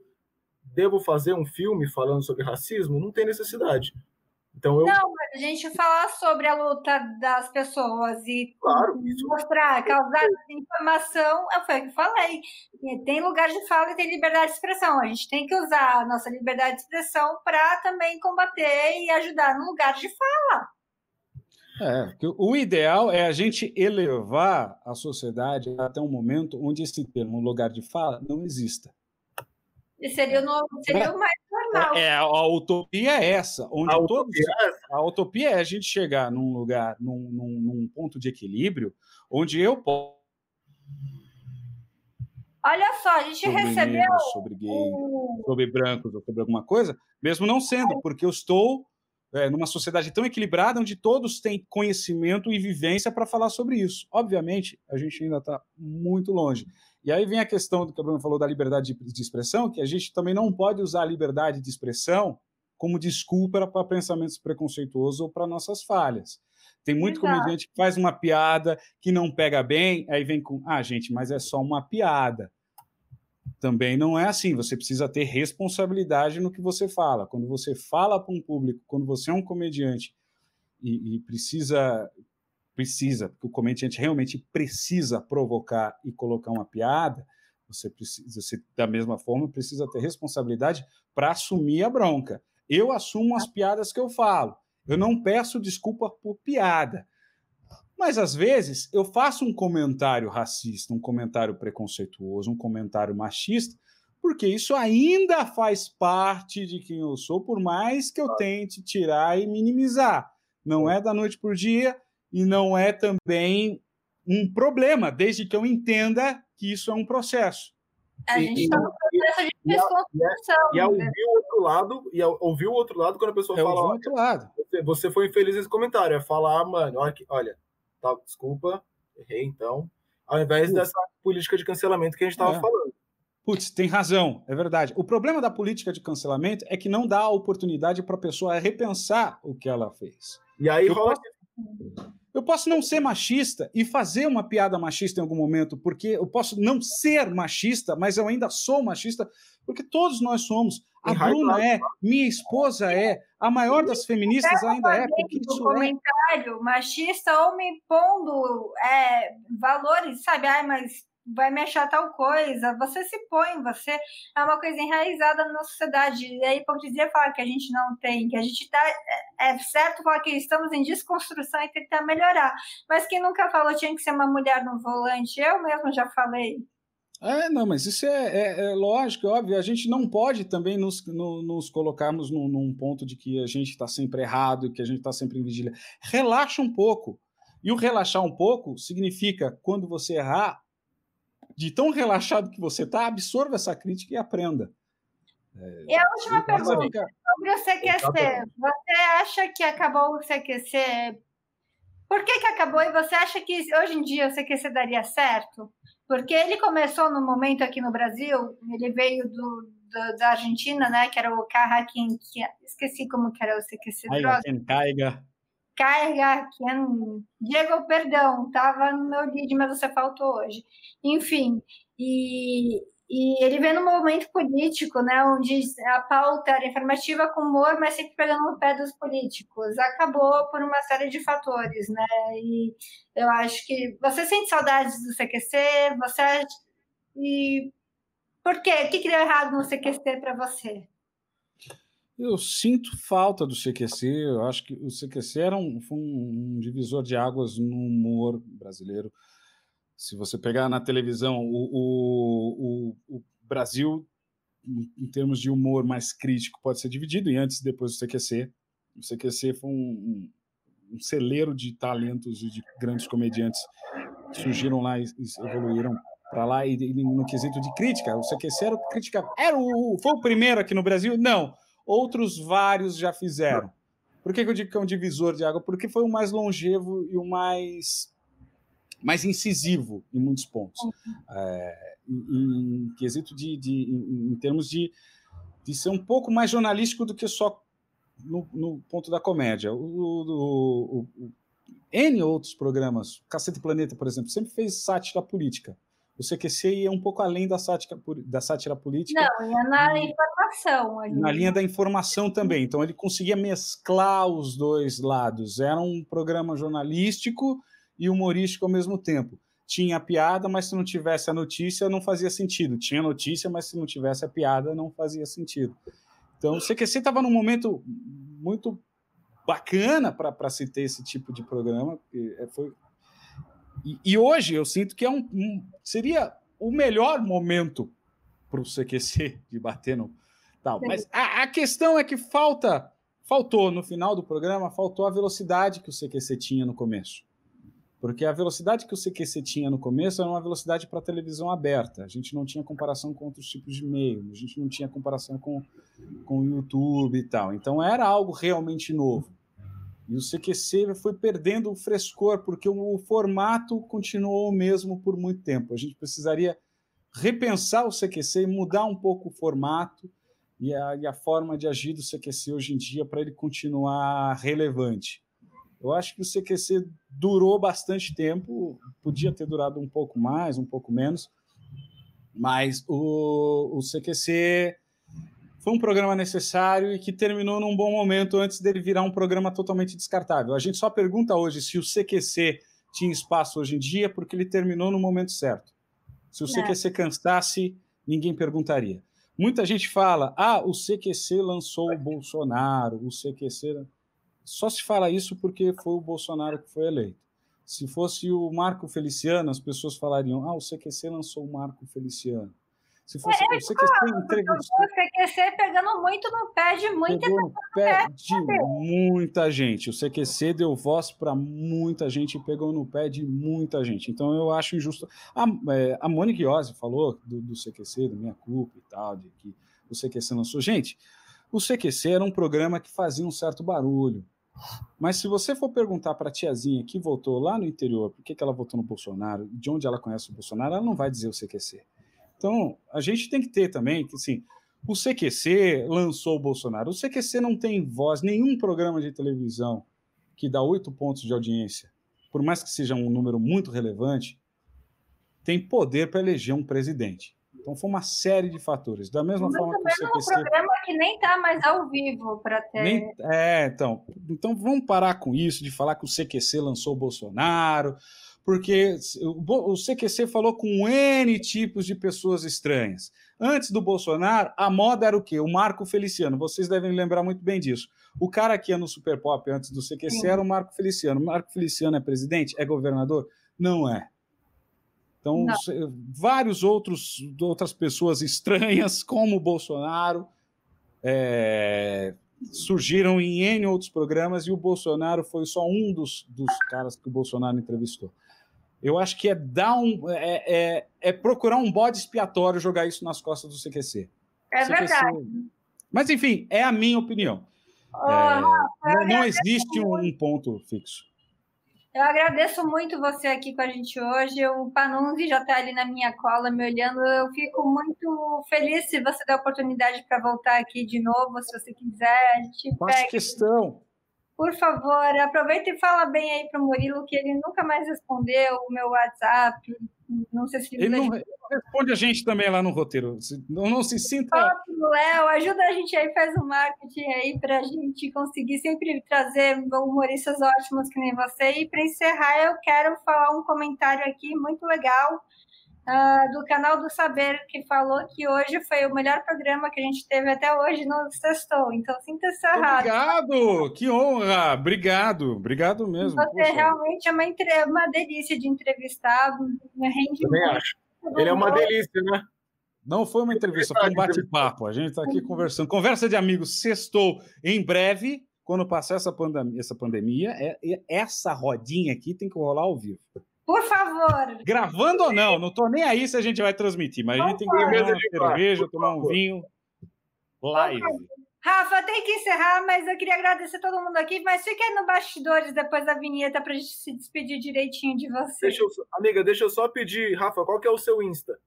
devo fazer um filme falando sobre racismo? Não tem necessidade. Então eu... Não, mas a gente falar sobre a luta das pessoas e claro, mostrar, causar informação, foi o que eu falei. Tem lugar de fala e tem liberdade de expressão. A gente tem que usar a nossa liberdade de expressão para também combater e ajudar no lugar de fala. É, o ideal é a gente elevar a sociedade até um momento onde esse termo lugar de fala não exista. E seria, no, seria o mais normal. É, a utopia é essa, onde a todos. Utopia é essa. A utopia é a gente chegar num lugar, num, num, num ponto de equilíbrio, onde eu posso. Olha só, a gente sobre recebeu. Negros, sobre gays, sobre brancos ou sobre alguma coisa, mesmo não sendo, porque eu estou é, numa sociedade tão equilibrada onde todos têm conhecimento e vivência para falar sobre isso. Obviamente, a gente ainda está muito longe. E aí vem a questão do que a Bruna falou da liberdade de, de expressão, que a gente também não pode usar a liberdade de expressão como desculpa para pensamentos preconceituosos ou para nossas falhas. Tem muito Exato. comediante que faz uma piada que não pega bem, aí vem com, ah, gente, mas é só uma piada. Também não é assim. Você precisa ter responsabilidade no que você fala. Quando você fala para um público, quando você é um comediante e, e precisa precisa, porque o comediante realmente precisa provocar e colocar uma piada, você precisa, você, da mesma forma, precisa ter responsabilidade para assumir a bronca. Eu assumo as piadas que eu falo. Eu não peço desculpa por piada. Mas às vezes eu faço um comentário racista, um comentário preconceituoso, um comentário machista, porque isso ainda faz parte de quem eu sou, por mais que eu tente tirar e minimizar. Não é da noite por dia, e não é também um problema, desde que eu entenda que isso é um processo. A gente está no processo de desconstrução. E, e, e, ouvir o outro lado, e ouvir o outro lado quando a pessoa é fala. Outro lado. Você, você foi infeliz nesse comentário. É falar, ah, mano, olha, olha tá, desculpa, errei então. Ao invés Putz. dessa política de cancelamento que a gente estava é. falando. Putz, tem razão, é verdade. O problema da política de cancelamento é que não dá a oportunidade para a pessoa repensar o que ela fez. E aí eu rola. Posso... Eu posso não ser machista e fazer uma piada machista em algum momento, porque eu posso não ser machista, mas eu ainda sou machista, porque todos nós somos. A Bruna é, minha esposa é, a maior das feministas ainda é, porque isso é. comentário machista ou me impondo é, valores, sabe? Ai, mas vai me achar tal coisa, você se põe, você é uma coisa enraizada na sociedade. E a hipocrisia fala que a gente não tem, que a gente tá. É, é certo falar que estamos em desconstrução e tentar melhorar. Mas quem nunca falou tinha que ser uma mulher no volante, eu mesmo já falei. É, não, mas isso é, é, é lógico, é óbvio. A gente não pode também nos, no, nos colocarmos num, num, ponto de que a gente está sempre errado, que a gente está sempre em vigília. Relaxa um pouco. E o relaxar um pouco significa, quando você errar, de tão relaxado que você está, absorva essa crítica e aprenda. É, e a última pergunta ficar... sobre o CQC. Você acha que acabou o CQC? Por que, que acabou? E você acha que hoje em dia o CQC daria certo? Porque ele começou no momento aqui no Brasil, ele veio do, do da Argentina, né? Que era o Carraquim, que esqueci como que era o CQC. Caiga, Carga, Diego, perdão, estava no meu vídeo, mas você faltou hoje. Enfim, e, e ele vem num momento político, né, onde a pauta era informativa com humor, mas sempre pegando no pé dos políticos. Acabou por uma série de fatores, né? E eu acho que você sente saudades do CQC, você e por quê? O que, que deu errado no CQC para você? Eu sinto falta do CQC. Eu acho que o CQC era um, um, um divisor de águas no humor brasileiro. Se você pegar na televisão, o, o, o, Brasil, em termos de humor mais crítico, pode ser dividido em antes e depois do CQC. O CQC foi um, um celeiro de talentos e de grandes comediantes que surgiram lá e, e evoluíram para lá e, e, no quesito de crítica. O CQC era o crítica, era o foi o primeiro aqui no Brasil? Não outros vários já fizeram. Por que, que eu digo que é um divisor de água? Porque foi o mais longevo e o mais, mais incisivo em muitos pontos. É, em, em, quesito de, de em, em, termos de, de ser um pouco mais jornalístico do que só no, no ponto da comédia. O, o, o, o, N outros programas, Cacete Planeta, por exemplo, sempre fez sátira política o CQC ia um pouco além da sátira, da sátira política. Não, ia na e, informação. Ali. Na linha da informação também. Então, ele conseguia mesclar os dois lados. Era um programa jornalístico e humorístico ao mesmo tempo. Tinha piada, mas se não tivesse a notícia, não fazia sentido. Tinha notícia, mas se não tivesse a piada, não fazia sentido. Então, o CQC estava num momento muito bacana para se ter esse tipo de programa. É, foi, e, e, hoje eu sinto que é um, um, seria o melhor momento para o CQC de bater no tal. Mas a, a, questão é que falta, faltou no final do programa, faltou a velocidade que o CQC tinha no começo. Porque a velocidade que o CQC tinha no começo era uma velocidade para televisão aberta. A gente não tinha comparação com outros tipos de meio, a gente não tinha comparação com, com o YouTube e tal. Então era algo realmente novo. E o CQC foi perdendo o frescor, porque o, formato continuou o mesmo por muito tempo. A gente precisaria repensar o CQC e mudar um pouco o formato e a, e a forma de agir do CQC hoje em dia para ele continuar relevante. Eu acho que o CQC durou bastante tempo, podia ter durado um pouco mais, um pouco menos, mas o, o CQC foi um programa necessário e que terminou num bom momento antes dele virar um programa totalmente descartável. A gente só pergunta hoje se o CQC tinha espaço hoje em dia porque ele terminou no momento certo. Se o CQC é. cansasse, ninguém perguntaria. Muita gente fala: ah, o CQC lançou o Bolsonaro, o CQC. Só se fala isso porque foi o Bolsonaro que foi eleito. Se fosse o Marco Feliciano, as pessoas falariam: ah, o CQC lançou o Marco Feliciano. Se fosse é, o CQC entrevistou. O CQC pegando muito no pé de muita Pegou no pé de muita gente. O CQC deu voz para muita gente e pegou no pé de muita gente. Então eu acho injusto. A, é, a Monique Iose falou do, do CQC, do Minha Culpa e tal, de que o CQC lançou. Gente, o CQC era um programa que fazia um certo barulho. Mas se você for perguntar para a tiazinha que votou lá no interior por que, que ela votou no Bolsonaro, de onde ela conhece o Bolsonaro, ela não vai dizer o CQC. Então, a gente tem que ter também que, assim, o CQC lançou o Bolsonaro. O CQC não tem voz, nenhum programa de televisão que dá oito pontos de audiência, por mais que seja um número muito relevante, tem poder para eleger um presidente. Então foi uma série de fatores. Da mesma Mas forma que o CQC... um programa que nem está mais ao vivo para ter... Nem... É, então, então vamos parar com isso de falar que o CQC lançou o Bolsonaro, porque o CQC falou com N tipos de pessoas estranhas. Antes do Bolsonaro, a moda era o quê? O Marco Feliciano. Vocês devem lembrar muito bem disso. O cara que ia no Super Pop antes do CQC Sim. era o Marco Feliciano. O Marco Feliciano é presidente? É governador? Não é. Então, Não. vários outros outras pessoas estranhas, como o Bolsonaro, é, surgiram em N outros programas e o Bolsonaro foi só um dos, dos caras que o Bolsonaro entrevistou. Eu acho que é dar um. É, é, é, procurar um bode expiatório jogar isso nas costas do CQC. É CQC... verdade. Mas, enfim, é a minha opinião. Oh, é, não, não existe um ponto fixo. Eu agradeço muito você aqui com a gente hoje. O Panunzi já está ali na minha cola me olhando. Eu fico muito feliz se você der a oportunidade para voltar aqui de novo, se você quiser. A gente Faz pega. questão. Por favor, aproveita e fala bem aí para o Murilo que ele nunca mais respondeu o meu WhatsApp. Não sei se ele, ele não, responde a gente também lá no roteiro. Não, não se sinta. Léo, ajuda a gente aí, faz um marketing aí para a gente conseguir sempre trazer humoristas ótimos que nem você. E para encerrar, eu quero falar um comentário aqui muito legal uh, do canal do Saber, que falou que hoje foi o melhor programa que a gente teve até hoje no Sextou. Então, sinta-se errado. Obrigado! Que honra! Obrigado, obrigado mesmo. Você Poxa. realmente é uma, entre... uma delícia de entrevistar, rende Também acho. Ele é uma delícia, né? Não foi uma entrevista, foi um bate-papo. A gente está aqui conversando. Conversa de amigos, sextou em breve. Quando passar essa pandemia, essa pandemia, é, é, essa rodinha aqui tem que rolar ao vivo. Por favor. Gravando ou não, não estou nem aí se a gente vai transmitir, mas a gente tem que tomar uma cerveja, tomar um vinho. Live. Rafa, tem que encerrar, mas eu queria agradecer todo mundo aqui, mas fica aí no bastidores depois da vinheta para a gente se despedir direitinho de você. Deixa eu, amiga, deixa eu só pedir, Rafa, qual que é o seu Insta?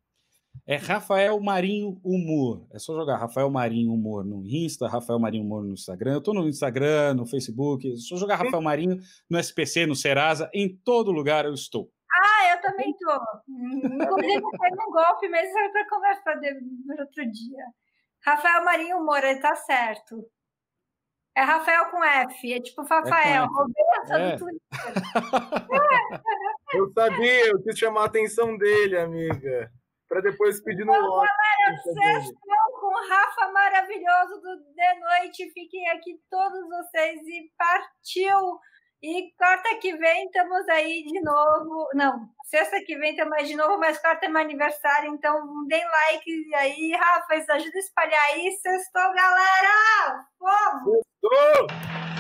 É Rafael Marinho Humor. É só jogar Rafael Marinho Humor no Insta, Rafael Marinho Humor no Instagram. Eu tô no Instagram, no Facebook. É só jogar Rafael Marinho no SPC, no Serasa, em todo lugar eu estou. Ah, eu também tô. Inclusive, foi num golpe mesmo para conversar no outro dia. Rafael Marinho Humor, ele tá certo. É Rafael com F, é tipo Rafael, é Roberto é. do Twitter. eu sabia, eu quis chamar a atenção dele, amiga para depois pedir no então, lote. Sextou com o Rafa maravilhoso do De Noite. Fiquem aqui todos vocês e partiu! E quarta que vem estamos aí de novo. Não, sexta que vem estamos aí de novo, mas quarta é meu aniversário, então deem like aí, Rafa, ajuda a espalhar aí. Sextou, galera! Vamos! Sextou!